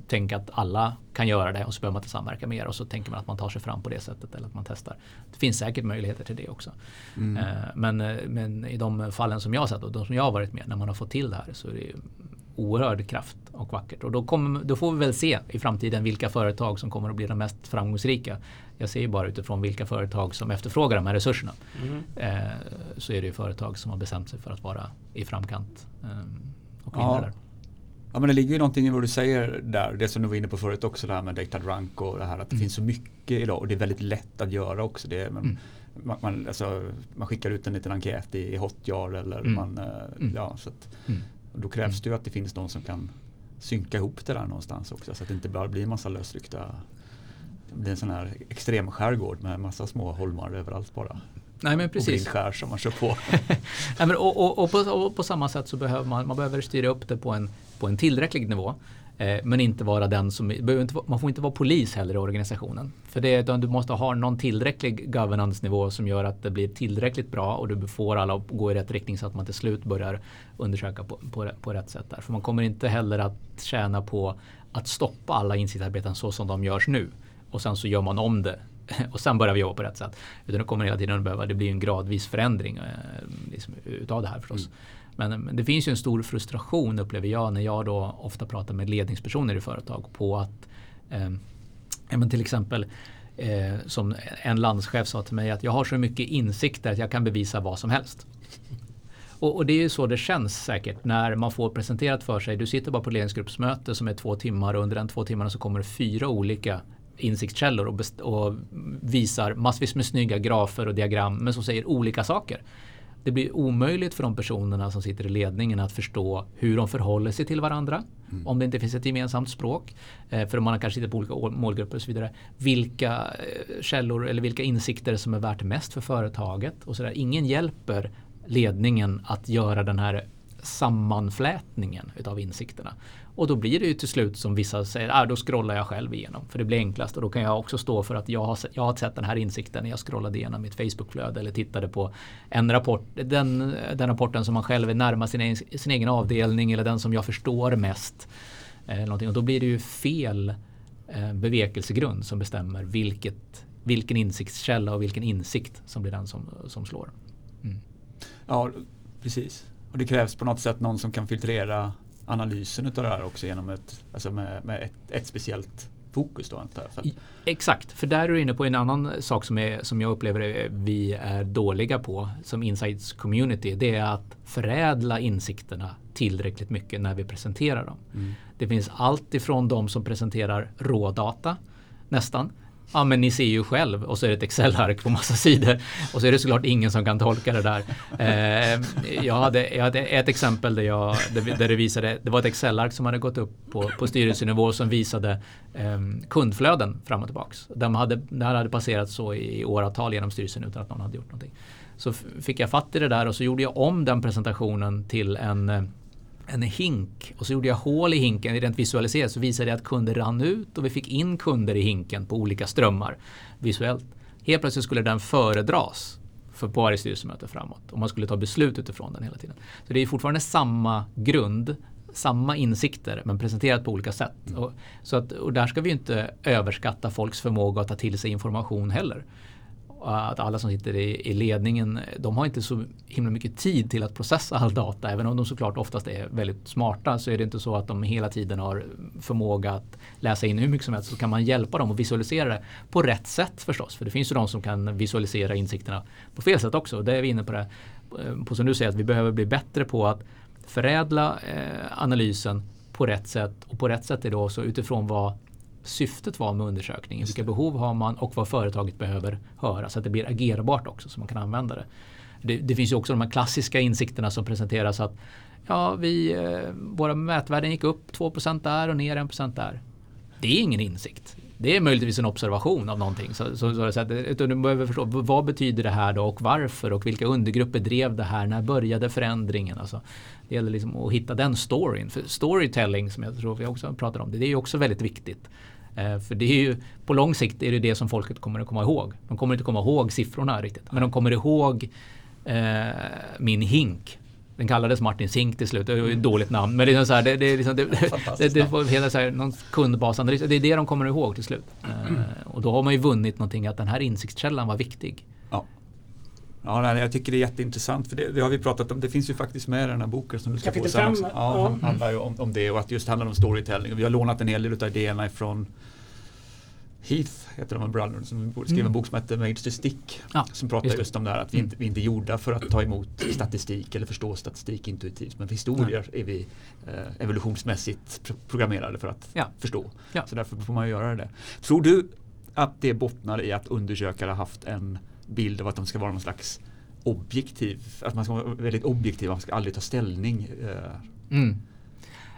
tänka att alla kan göra det och så behöver man inte samverka mer och så tänker man att man tar sig fram på det sättet eller att man testar. Det finns säkert möjligheter till det också. Mm. Uh, men, uh, men i de fallen som jag har sett och de som jag har varit med när man har fått till det här så är det oerhörd kraft och vackert. Och då, kommer, då får vi väl se i framtiden vilka företag som kommer att bli de mest framgångsrika. Jag ser ju bara utifrån vilka företag som efterfrågar de här resurserna. Mm. Eh, så är det ju företag som har bestämt sig för att vara i framkant eh, och vinna ja. där. Ja men det ligger ju någonting i vad du säger där, det som du var inne på förut också, det här med data drunk och det här att det mm. finns så mycket idag och det är väldigt lätt att göra också det. Men mm. man, man, alltså, man, skickar ut en liten enkät i, i Hotjar eller mm. man, eh, mm. ja så att, mm. då krävs det ju att det finns någon som kan synka ihop det där någonstans också så att det inte bara blir en massa lösryckta blir en sån här extrem skärgård med massa små holmar överallt bara. Nej men precis. Och blindskär som man kör på. Nej, men, och, och, och, på, och, på, samma sätt så behöver man, man behöver styra upp det på en, på en tillräcklig nivå. Eh, men inte vara den som, inte, man får inte vara polis heller i organisationen. För det, du måste ha någon tillräcklig governance-nivå som gör att det blir tillräckligt bra och du får alla att gå i rätt riktning så att man till slut börjar undersöka på, på, på rätt sätt. Där. För man kommer inte heller att tjäna på att stoppa alla insiktsarbeten så som de görs nu och sen så gör man om det och sen börjar vi jobba på rätt sätt. Utan det kommer hela tiden att behöva, det blir en gradvis förändring eh, liksom, utav det här förstås. Mm. Men, men, det finns ju en stor frustration upplever jag när jag då ofta pratar med ledningspersoner i företag på att eh, men till exempel eh, som en landschef sa till mig att jag har så mycket insikter att jag kan bevisa vad som helst. Och, och, det är ju så det känns säkert när man får presenterat för sig. Du sitter bara på ledningsgruppsmöte som är två timmar och under den två timmarna så kommer det fyra olika insiktskällor och, och, visar massvis med snygga grafer och diagram men som säger olika saker. Det blir omöjligt för de personerna som sitter i ledningen att förstå hur de förhåller sig till varandra. Mm. Om det inte finns ett gemensamt språk. Eh, för man kanske sitter på olika målgrupper och så vidare. Vilka eh, källor eller vilka insikter som är värt mest för företaget. Och så där. Ingen hjälper ledningen att göra den här sammanflätningen utav insikterna. Och då blir det ju till slut som vissa säger, ah, då scrollar jag själv igenom. För det blir enklast och då kan jag också stå för att jag har, jag har sett den här insikten när jag scrollade igenom mitt Facebookflöde eller tittade på en rapport, den, den rapporten som man själv är närmast sin, sin egen avdelning eller den som jag förstår mest. Eh, Och då blir det ju fel eh, bevekelsegrund som bestämmer vilket, vilken insiktskälla och vilken insikt som blir den som, som slår. Mm. Ja, precis. Och det krävs på något sätt någon som kan filtrera analysen av det här också genom ett, alltså med, med ett, ett speciellt fokus då antar jag. Exakt, för där är du inne på en annan sak som, är, som jag upplever vi är dåliga på som insights community. Det är att förädla insikterna tillräckligt mycket när vi presenterar dem. Mm. Det finns allt ifrån de som presenterar rådata nästan Ja men ni ser ju själv och så är det ett Excel-ark på massa sidor och så är det såklart ingen som kan tolka det där. Eh, jag, hade, jag hade ett exempel där, jag, där det visade, det var ett Excel-ark som hade gått upp på, på styrelsenivå som visade eh, kundflöden fram och tillbaks. De hade, det här hade passerat så i åratal genom styrelsen utan att någon hade gjort någonting. Så fick jag fatt i det där och så gjorde jag om den presentationen till en eh, en hink och så gjorde jag hål i hinken rent visualiserat så visade det att kunder rann ut och vi fick in kunder i hinken på olika strömmar visuellt. Helt plötsligt skulle den föredras för på varje styrelsemöte framåt och man skulle ta beslut utifrån den hela tiden. Så det är fortfarande samma grund, samma insikter men presenterat på olika sätt. Mm. Och, så att, och där ska vi inte överskatta folks förmåga att ta till sig information heller att alla som sitter i, i, ledningen, de har inte så himla mycket tid till att processa all data. Även om de såklart oftast är väldigt smarta så är det inte så att de hela tiden har förmåga att läsa in hur mycket som helst. Så kan man hjälpa dem att visualisera det på rätt sätt förstås. För det finns ju de som kan visualisera insikterna på fel sätt också. Det är vi inne på det. Eh, på som du säger att vi behöver bli bättre på att förädla eh, analysen på rätt sätt. Och på rätt sätt är då också utifrån vad syftet var med undersökningen. Vilka behov har man och vad företaget behöver höra så att det blir agerbart också så man kan använda det. Det, det finns ju också de här klassiska insikterna som presenteras att ja, vi, eh, våra mätvärden gick upp 2% där och ner 1 där. Det är ingen insikt. Det är möjligtvis en observation av någonting. Så, så, så, så att, utan du behöver förstå vad betyder det här då och varför och vilka undergrupper drev det här? När började förändringen? Alltså, det gäller liksom att hitta den storyn. För storytelling som jag tror vi också pratar om, det, det är ju också väldigt viktigt. Eh, för det är ju, på lång sikt är det det som folket kommer att komma ihåg. De kommer inte komma ihåg siffrorna riktigt. Men de kommer ihåg eh, min hink. Den kallades Martins hink till slut. Det är ett dåligt namn. Men det är så här, det, det är liksom, det, det, det, det, så här, någon kundbasanalys. Det är det de kommer ihåg till slut. Eh, och då har man ju vunnit någonting att den här insiktskällan var viktig. Ja. Ja, jag tycker det är jätteintressant för det, det, har vi pratat om. Det finns ju faktiskt med i den här boken som du ska få sen också. Ja, ja. handlar ju om, om, det och att just handlar om storytelling. Vi har lånat en hel del av idéerna ifrån Heath, heter de Brothers, som skrev mm. en bok som heter Made to Stick. Ja, som pratar just, just om det här att vi inte, vi inte är gjorda för att ta emot statistik eller förstå statistik intuitivt. Men historier Nej. är vi eh, evolutionsmässigt programmerade för att ja. förstå. Ja. Så därför får man göra det. Tror du att det bottnar i att undersökare haft en bild av att de ska vara någon slags objektiv, att man ska vara väldigt objektiv, man ska aldrig ta ställning. Eh. Mm.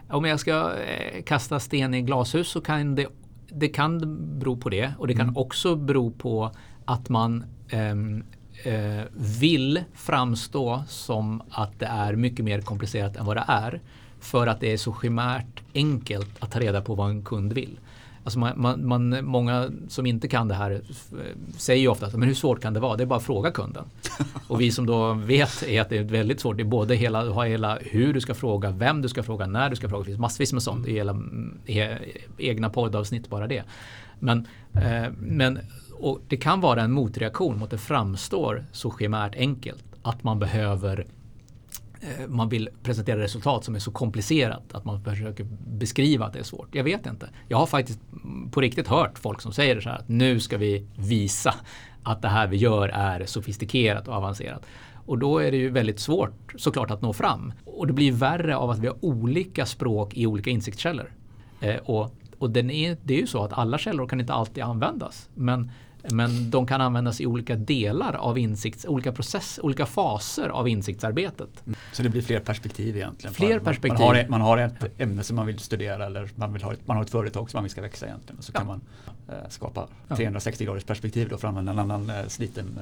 Om jag ska eh, kasta sten i glashus så kan det, det kan bero på det och det kan mm. också bero på att man um, uh, vill framstå som att det är mycket mer komplicerat än vad det är. För att det är så chimärt enkelt att ta reda på vad en kund vill. Alltså man, man, man, många som inte kan det här säger ju ofta att men hur svårt kan det vara? Det är bara att fråga kunden. Och vi som då vet är att det är väldigt svårt. Det är både hela, ha hela hur du ska fråga, vem du ska fråga, när du ska fråga. Det finns massvis med sånt. Är hela, he, egna poddavsnitt bara det. Men, eh, men och det kan vara en motreaktion mot att det framstår så chimärt enkelt. Att man behöver Eh, Eh, man vill presentera resultat som är så komplicerat att man försöker beskriva att det är svårt. Jag vet inte. Jag har faktiskt på riktigt hört folk som säger så här att nu ska vi visa att det här vi gör är sofistikerat och avancerat. Och då är det ju väldigt svårt såklart att nå fram. Och det blir värre av att vi har olika språk i olika insiktskällor. Eh, och och den är, det är ju så att alla källor kan inte alltid användas. Men men de kan användas i olika delar av insikts, olika process, olika faser av insiktsarbetet. Så det blir fler perspektiv egentligen? Fler perspektiv. Man har, ett, man har ett ämne som man vill studera eller man, vill ha ett, man har ett företag som man vill ska växa egentligen. Så ja. kan man eh, skapa 360 graders perspektiv då för att använda en annan eh, sliten,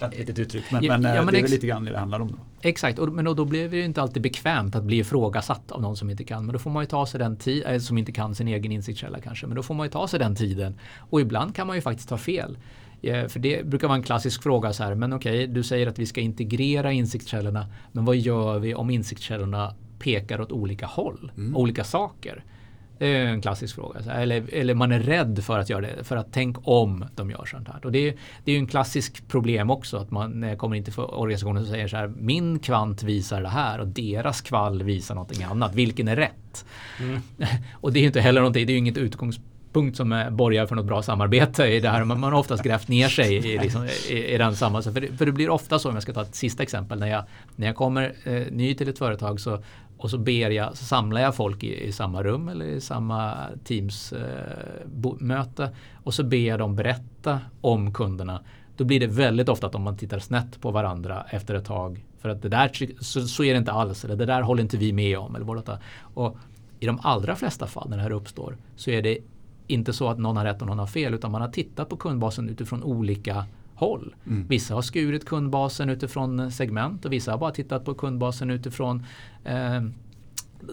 eh, litet uttryck. Men, ja, men, eh, ja, men det är lite grann det det handlar om. Då. Exakt, och, men då, då blir det ju inte alltid bekvämt att bli ifrågasatt av någon som inte kan. Men då får man ju ta sig den tiden, som inte kan sin egen insiktskälla kanske. Men då får man ju ta sig den tiden. Och ibland kan man ju faktiskt ta fel. För det brukar vara en klassisk fråga så här, men okej, okay, du säger att vi ska integrera insiktskällorna, men vad gör vi om insiktskällorna pekar åt olika håll, mm. olika saker? Det är en klassisk fråga. Eller, eller man är rädd för att göra det. För att tänk om de gör sånt här. Och det, är, det är ju en klassisk problem också. Att man när jag kommer in till organisationen och säger så här. Min kvant visar det här och deras kval visar någonting annat. Vilken är rätt? Mm. och det är inte heller någonting. Det är ju inget utgångspunkt som borgar för något bra samarbete i det här. Man, har oftast grävt ner sig i, liksom, i, i den samma. För det, för det blir ofta så, om jag ska ta ett sista exempel. När jag, när jag kommer eh, ny till ett företag så och så ber jag, så samlar jag folk i, i samma rum eller i samma Teams-möte. Eh, och så ber jag dem berätta om kunderna. Då blir det väldigt ofta att om man tittar snett på varandra efter ett tag. För att det där, så, så är det inte alls. Eller det där håller inte vi med om. Eller och I de allra flesta fall när det här uppstår så är det inte så att någon har rätt och någon har fel. Utan man har tittat på kundbasen utifrån olika håll. Mm. Vissa har skurit kundbasen utifrån segment och vissa har bara tittat på kundbasen utifrån eh,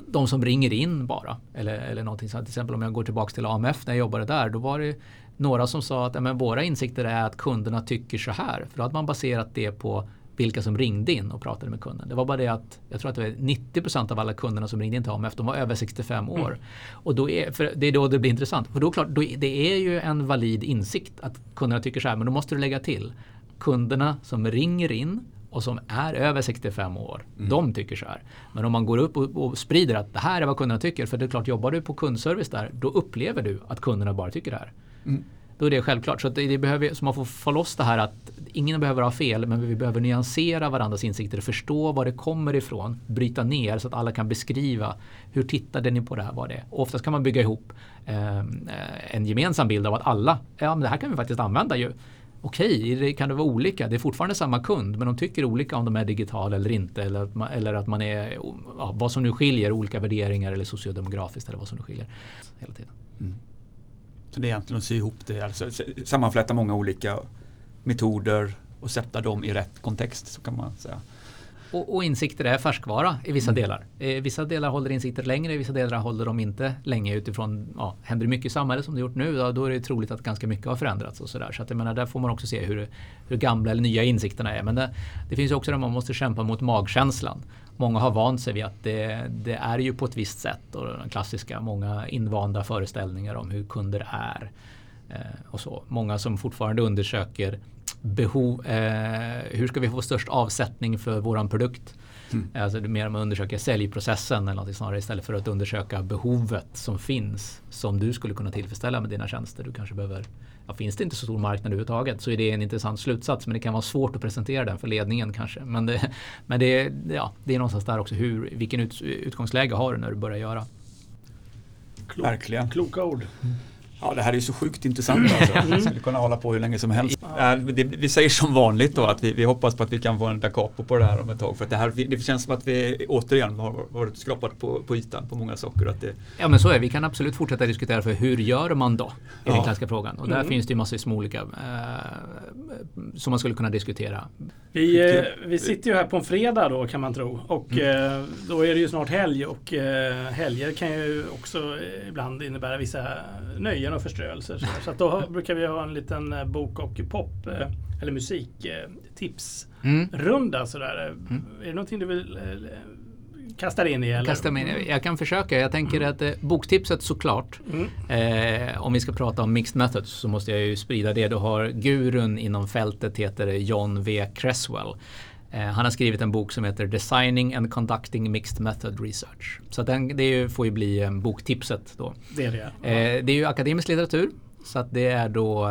de som ringer in bara. Eller, eller någonting sånt. Till exempel om jag går tillbaka till AMF när jag jobbade där. Då var det några som sa att men, våra insikter är att kunderna tycker så här. För då hade man baserat det på vilka som ringde in och pratade med kunden. Det var bara det att jag tror att det var 90% av alla kunderna som ringde in till AMF de var över 65 år. Mm. Och då är, för det är då det blir intressant. För då, klart, då, det är ju en valid insikt att kunderna tycker så här. Men då måste du lägga till kunderna som ringer in och som är över 65 år, mm. de tycker så här. Men om man går upp och, och, sprider att det här är vad kunderna tycker, för det är klart jobbar du på kundservice där, då upplever du att kunderna bara tycker det här. Mm. Då är det självklart. Så, det, det behöver, så man får få loss det här att ingen behöver ha fel, men vi behöver nyansera varandras insikter, förstå var det kommer ifrån, bryta ner så att alla kan beskriva hur tittade ni på det här, vad det är. Och oftast kan man bygga ihop eh, en gemensam bild av att alla, ja men det här kan vi faktiskt använda ju. Okej, okay, kan det vara olika. Det är fortfarande samma kund men de tycker olika om de är digitala eller inte. Eller att man, eller att man är, ja, vad som nu skiljer, olika värderingar eller sociodemografiskt eller vad som nu skiljer. Hela tiden. Mm. Så det är egentligen att sy ihop det, alltså sammanfläta många olika metoder och sätta dem i rätt kontext så kan man säga. Och, och, insikter är färskvara i vissa mm. delar. I vissa delar håller insikter längre, i vissa delar håller de inte länge utifrån, ja, händer det mycket i samhället som det gjort nu, då, då är det troligt att ganska mycket har förändrats och sådär. Så att jag menar, där får man också se hur, hur gamla eller nya insikterna är. Men det, det finns också där man måste kämpa mot magkänslan. Många har vant sig vid att det, det är ju på ett visst sätt och den klassiska, många invanda föreställningar om hur kunder är. Eh, och så. Många som fortfarande undersöker behov, eh, hur ska vi få störst avsättning för våran produkt? Mm. Alltså mer man undersöker säljprocessen eller något snarare istället för att undersöka behovet som finns som du skulle kunna tillfredsställa med dina tjänster. Du kanske behöver, ja, finns det inte så stor marknad överhuvudtaget så är det en intressant slutsats men det kan vara svårt att presentera den för ledningen kanske. Men det, men det, ja, det är någonstans där också hur, vilken ut, utgångsläge har du när du börjar göra. Klok, Verkligen. Kloka ord. Mm. Ja, det här är ju så sjukt intressant alltså. Mm. Vi skulle kunna hålla på hur länge som helst. Ja. Vi säger som vanligt då att vi, vi, hoppas på att vi kan få en da capo på det här om ett tag. För att det, här, det känns som att vi återigen har varit skrapat på, på ytan på många saker. Att det... Ja men så är Vi kan absolut fortsätta diskutera för hur gör man då? I ja. den klassiska frågan. Och där mm. finns det ju massor med olika eh, som man skulle kunna diskutera. Vi, eh, vi sitter ju här på en fredag då kan man tro. Och mm. eh, då är det ju snart helg och eh, helger kan ju också ibland innebära vissa nöjen och förströelser. Så, då brukar vi ha en liten bok och pop eller musiktipsrunda. Mm. Sådär. Mm. Är det någonting du vill eh, kasta in i? Eller? Kasta in, jag kan försöka. Jag tänker mm. att eh, boktipset såklart. Mm. Eh, om vi ska prata om mixed methods så måste jag ju sprida det. Du har gurun inom fältet heter John V. Cresswell. Eh, han har skrivit en bok som heter Designing and Conducting Mixed Method Research. Så den, det får ju bli eh, boktipset då. Det är det. Ja. Eh, det är ju akademisk litteratur. Så att det är då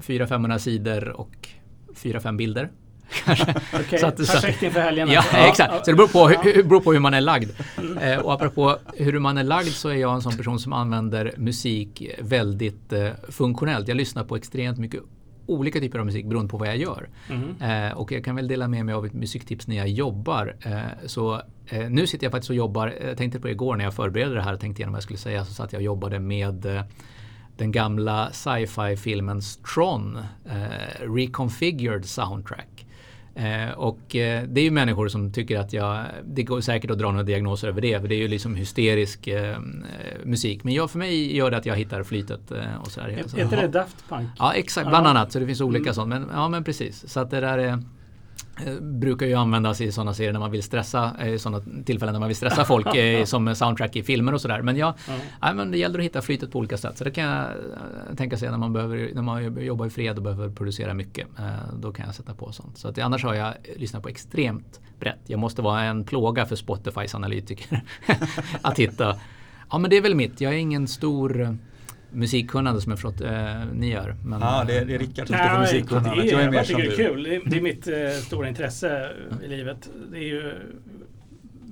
400-500 sidor och 4-5 bilder. okay, så att, perfekt inför helgen. Ja, ja, exakt. Så det beror på, hur, beror på hur man är lagd. Eh, och apropå hur man är lagd så är jag en sån person som använder musik väldigt eh, funktionellt. Jag lyssnar på extremt mycket olika typer av musik beroende på vad jag gör. Mm. Eh, och jag kan väl dela med mig av ett musiktips när jag jobbar. Eh, så eh, nu sitter jag faktiskt och jobbar, jag tänkte på det igår när jag förberedde det här och tänkte igenom vad jag skulle säga, så satt jag och jobbade med eh, den gamla sci-fi filmen Tron, eh, Reconfigured Soundtrack. Eh, och eh, det är ju människor som tycker att jag, det går säkert att dra några diagnoser över det, för det är ju liksom hysterisk eh, musik. Men jag, för mig gör det att jag hittar flytet eh, och sådär. Är inte det Daft Punk? Ja, exakt, bland annat. Så det finns olika mm. sånt. Men, ja, men precis. Så att det där är Eh, brukar ju användas i sådana serier när man vill stressa, i sådana tillfällen när man vill stressa folk eh, som soundtrack i filmer och sådär. Men, ja, mm. nej, men det gäller att hitta flytet på olika sätt. Så det kan jag eh, tänka sig när man, behöver, när man jobbar i fred och behöver producera mycket. Då kan jag sätta på sånt. Så att, annars har jag lyssnat på extremt brett. Jag måste vara en plåga för Spotifys analytiker att hitta. Ja men det är väl mitt. Jag är ingen stor musikkunnande som jag förstått eh, ni gör. Men, ja, det är, det är Rickard som står för musikkunnandet. Jag är mer jag tycker det är kul. Det är, det är mitt eh, stora intresse i livet. Det är ju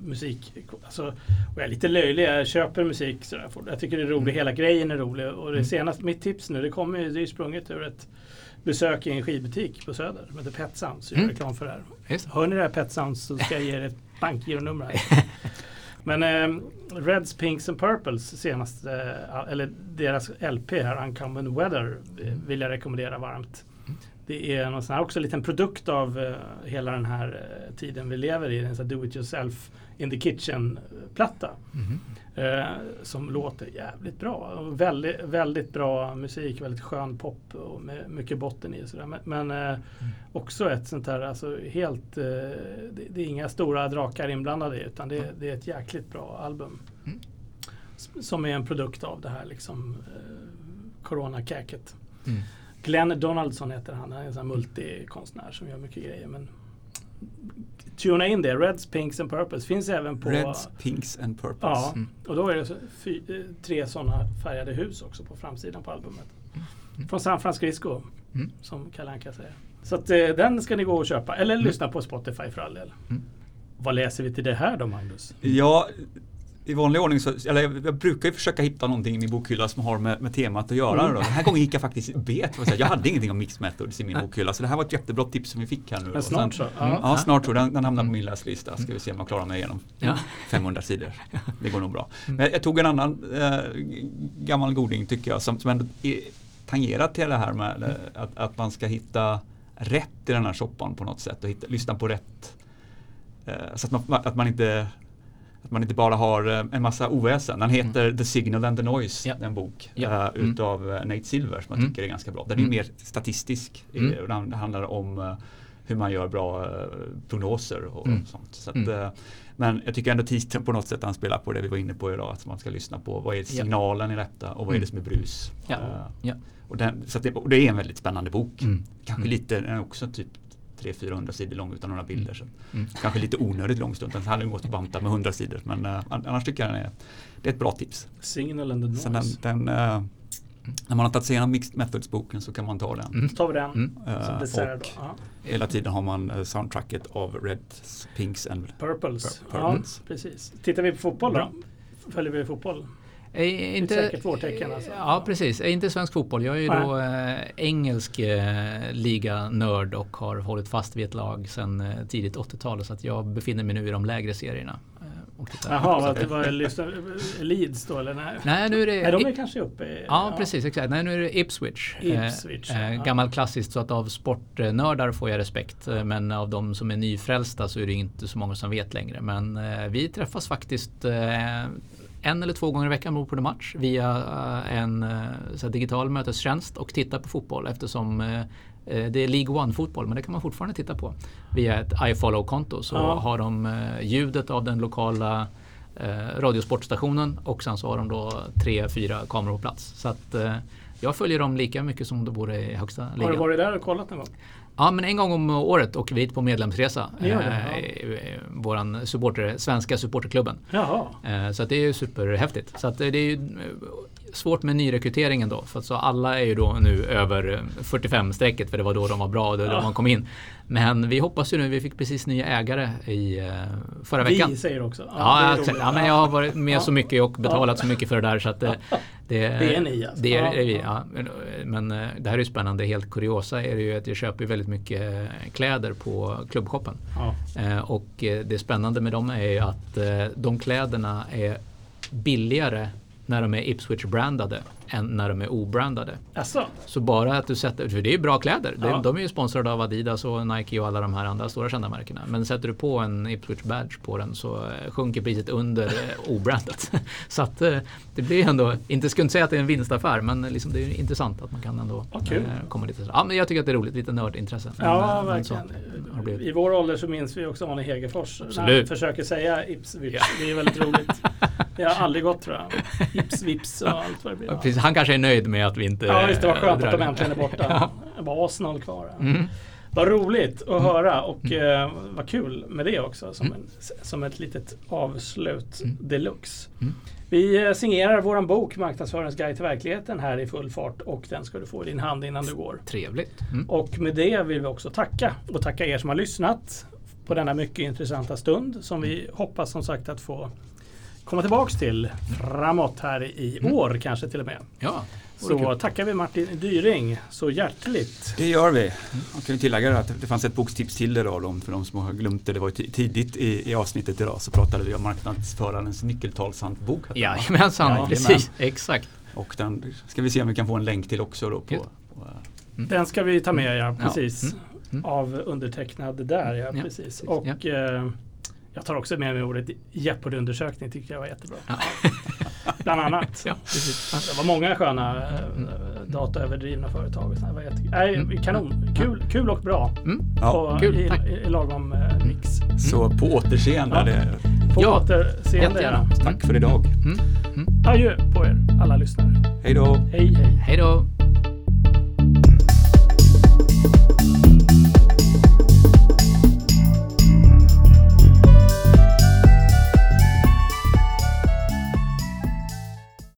musik. Alltså, och jag är lite löjlig. Jag köper musik. Sådär. Jag tycker det är roligt. Mm. Hela grejen är rolig. Och det mm. senaste, mitt tips nu, det kommer det är ju sprunget ur ett besök i en skivbutik på Söder som heter Pet Sounds. Jag gör mm. reklam för det här. Hör ni det här Pet Sounds så ska jag ge er ett bankgironummer. Men eh, Reds, Pinks and Purples senaste, eh, eller deras LP här, Uncommon Weather, mm. vill jag rekommendera varmt. Det är någon sån här, också en liten produkt av eh, hela den här eh, tiden vi lever i. En sån do it yourself in the kitchen-platta. Mm. Eh, som låter jävligt bra. väldigt, väldigt bra musik, väldigt skön pop och med mycket botten i. Sådär. Men, men eh, mm. också ett sånt här, alltså helt, eh, det, det, är inga stora drakar inblandade utan det, det är ett jäkligt bra album. Mm. Som är en produkt av det här liksom eh, coronakäket. Mm. Glenn Donaldson heter han, han är en sån multikonstnär som gör mycket grejer. Men tuna in det. Reds, Pinks and Purples finns även på... Reds, Pinks and Purples. Ja, mm. och då är det fy, tre sådana färgade hus också på framsidan på albumet. Mm. Från San Francisco, mm. som Kalle Anka säger. Så att, eh, den ska ni gå och köpa, eller mm. lyssna på Spotify för all del. Vad läser vi till det här då Magnus? Ja, i vanlig ordning så, eller jag brukar ju försöka hitta någonting i min bokhylla som har med, med temat att göra. Mm. Den här gången gick jag faktiskt bet. Jag hade ingenting om mixed methods i min bokhylla. Så det här var ett jättebra tips som vi fick här nu. Men snart så? Ja, ja snart så. Den, den hamnar på min läslista. Ska vi se om jag klarar mig igenom ja. 500 sidor. Det går nog bra. Mm. Men jag tog en annan eh, gammal goding tycker jag som, som ändå är tangerat till det här med mm. att, att man ska hitta rätt i den här shoppan på något sätt och hitta, lyssna på rätt eh, så att man, att man inte att man inte bara har eh, en massa oväsen. Den heter mm. The Signal and the Noise, ja. en bok ja. uh, utav mm. Nate Silver som jag mm. tycker är ganska bra. Den är mm. mer statistisk. Mm. Den handlar om uh, hur man gör bra uh, prognoser och, mm. sånt. Så att, uh, men jag tycker ändå Tis på något sätt han spelar på det vi var inne på idag. Att man ska lyssna på vad är signalen i detta och vad är det som är brus. Ja. Och, den, så det, och det är en väldigt spännande bok. Kanske lite, den är också typ 300-400 sidor lång utan några bilder. Så mm. Kanske lite onödigt lång stund. Den hade gått att banta med 100 sidor. Men uh, annars tycker jag den är, det är ett bra tips. Signal and the noise. Den, den, uh, när man har tagit sig igenom Mixed Methods-boken så kan man ta den. Mm. tar vi den mm. uh, dessert då. Ja. Hela tiden har man soundtracket av Reds, Pinks and Purples. Pur Purples. Ja, precis. Tittar vi på fotboll då? Följer vi fotboll? Är inte, säkert vårtecken alltså. Ja precis, är inte svensk fotboll. Jag är ju då eh, engelsk eh, liganörd och har hållit fast vid ett lag sedan eh, tidigt 80-tal så att jag befinner mig nu i de lägre serierna. Eh, Jaha, det var Leeds då eller? Nej, nej nu är det... Nej, de är kanske uppe i, ja, ja, precis, exakt. Nej, nu är det Ipswich. Ipswich eh, ja. Gammal klassiskt så att av sportnördar får jag respekt. Eh, men av de som är nyfrälsta så är det inte så många som vet längre. Men eh, vi träffas faktiskt eh, en eller två gånger i veckan beroende på match via eh, en eh, så digital mötestjänst och titta på fotboll eftersom eh, det är League One-fotboll men det kan man fortfarande titta på via ett iFollow-konto. Så ja. har de ljudet av den lokala radiosportstationen och sen så har de då tre, fyra kameror på plats. Så att jag följer dem lika mycket som det vore i högsta ligan. Har du varit där och kollat någon gång? Ja, men en gång om året åker vi hit på medlemsresa. Det, ja. eh, våran supporter, svenska supporterklubben. Jaha. Eh, så det är ju superhäftigt. Så att det är ju svårt med nyrekryteringen då. För så alla är ju då nu över 45-strecket för det var då de var bra och då man kom in. Men vi hoppas ju nu, vi fick precis nya ägare i uh, förra veckan. Vi säger också. Ja, ja, ja, men jag har varit med så mycket och betalat så mycket för det där så att det, det, det är ni alltså. Det är, vi, ja. Men, eh, det här är ju spännande. Helt kuriosa är det ju att jag köper väldigt mycket kläder på klubbshoppen. Och det spännande med dem är ju att de kläderna är billigare när de är Ipswich-brandade än när de är obrandade. Asså? Så bara att du sätter, för det är bra kläder. Ja. De är ju sponsrade av Adidas och Nike och alla de här andra stora kända märkena. Men sätter du på en Ipswich-badge på den så eh, sjunker priset under eh, obrandat. så att eh, det blir ändå, inte skulle inte säga att det är en vinstaffär men liksom det är intressant att man kan ändå okay. komma lite så. Ja men jag tycker att det är roligt, lite nördintresse. Ja men, verkligen. I vår ålder så minns vi också Arne Hegerfors. Absolut. När han försöker säga Ipswich. Ja. Det är väldigt roligt. Det har aldrig gått tror jag. Ipsvips och allt vad det blir. Precis, han kanske är nöjd med att vi inte Ja, just det. var skönt att de äntligen är borta. ja. Var Arsenal kvar. Mm. Vad roligt att mm. höra och mm. eh, vad kul med det också som, mm. en, som ett litet avslut mm. deluxe. Mm. Vi eh, signerar våran bok Marknadsföringens guide till verkligheten här i full fart och den ska du få i din hand innan du går. Trevligt. Mm. Och med det vill vi också tacka och tacka er som har lyssnat på denna mycket intressanta stund som vi hoppas som sagt att få komma tillbaks till framåt här i mm. år kanske till och med. Ja, så kul. tackar vi Martin Dyring så hjärtligt. Det gör vi. Man kan tillägga att det fanns ett bokstips till idag för de som har glömt det. Det var tidigt i, i avsnittet idag så pratade vi om marknadsförarens nyckeltalshandbok. Jajamensan, ja, precis. Exakt. Och den ska vi se om vi kan få en länk till också. Då på, på mm. Den ska vi ta med ja, precis. Ja. Mm. Mm. Av undertecknad där ja, precis. Och eh, jag tar också med mig ordet Jeopardy-undersökning, tycker jag var jättebra. Ja. Bland annat. Ja, det var många sköna mm. dataöverdrivna företag. Det var jätte... Nej, mm. kanon, kul, kul och bra. Mm. Ja, och kul. I, i, lagom eh, mix. Mm. Så på återseende. Ja. På ja. återseende. Ja. Tack för idag. Mm. Mm. Adjö på er alla lyssnare. Hej då. Hej hej. Hej då.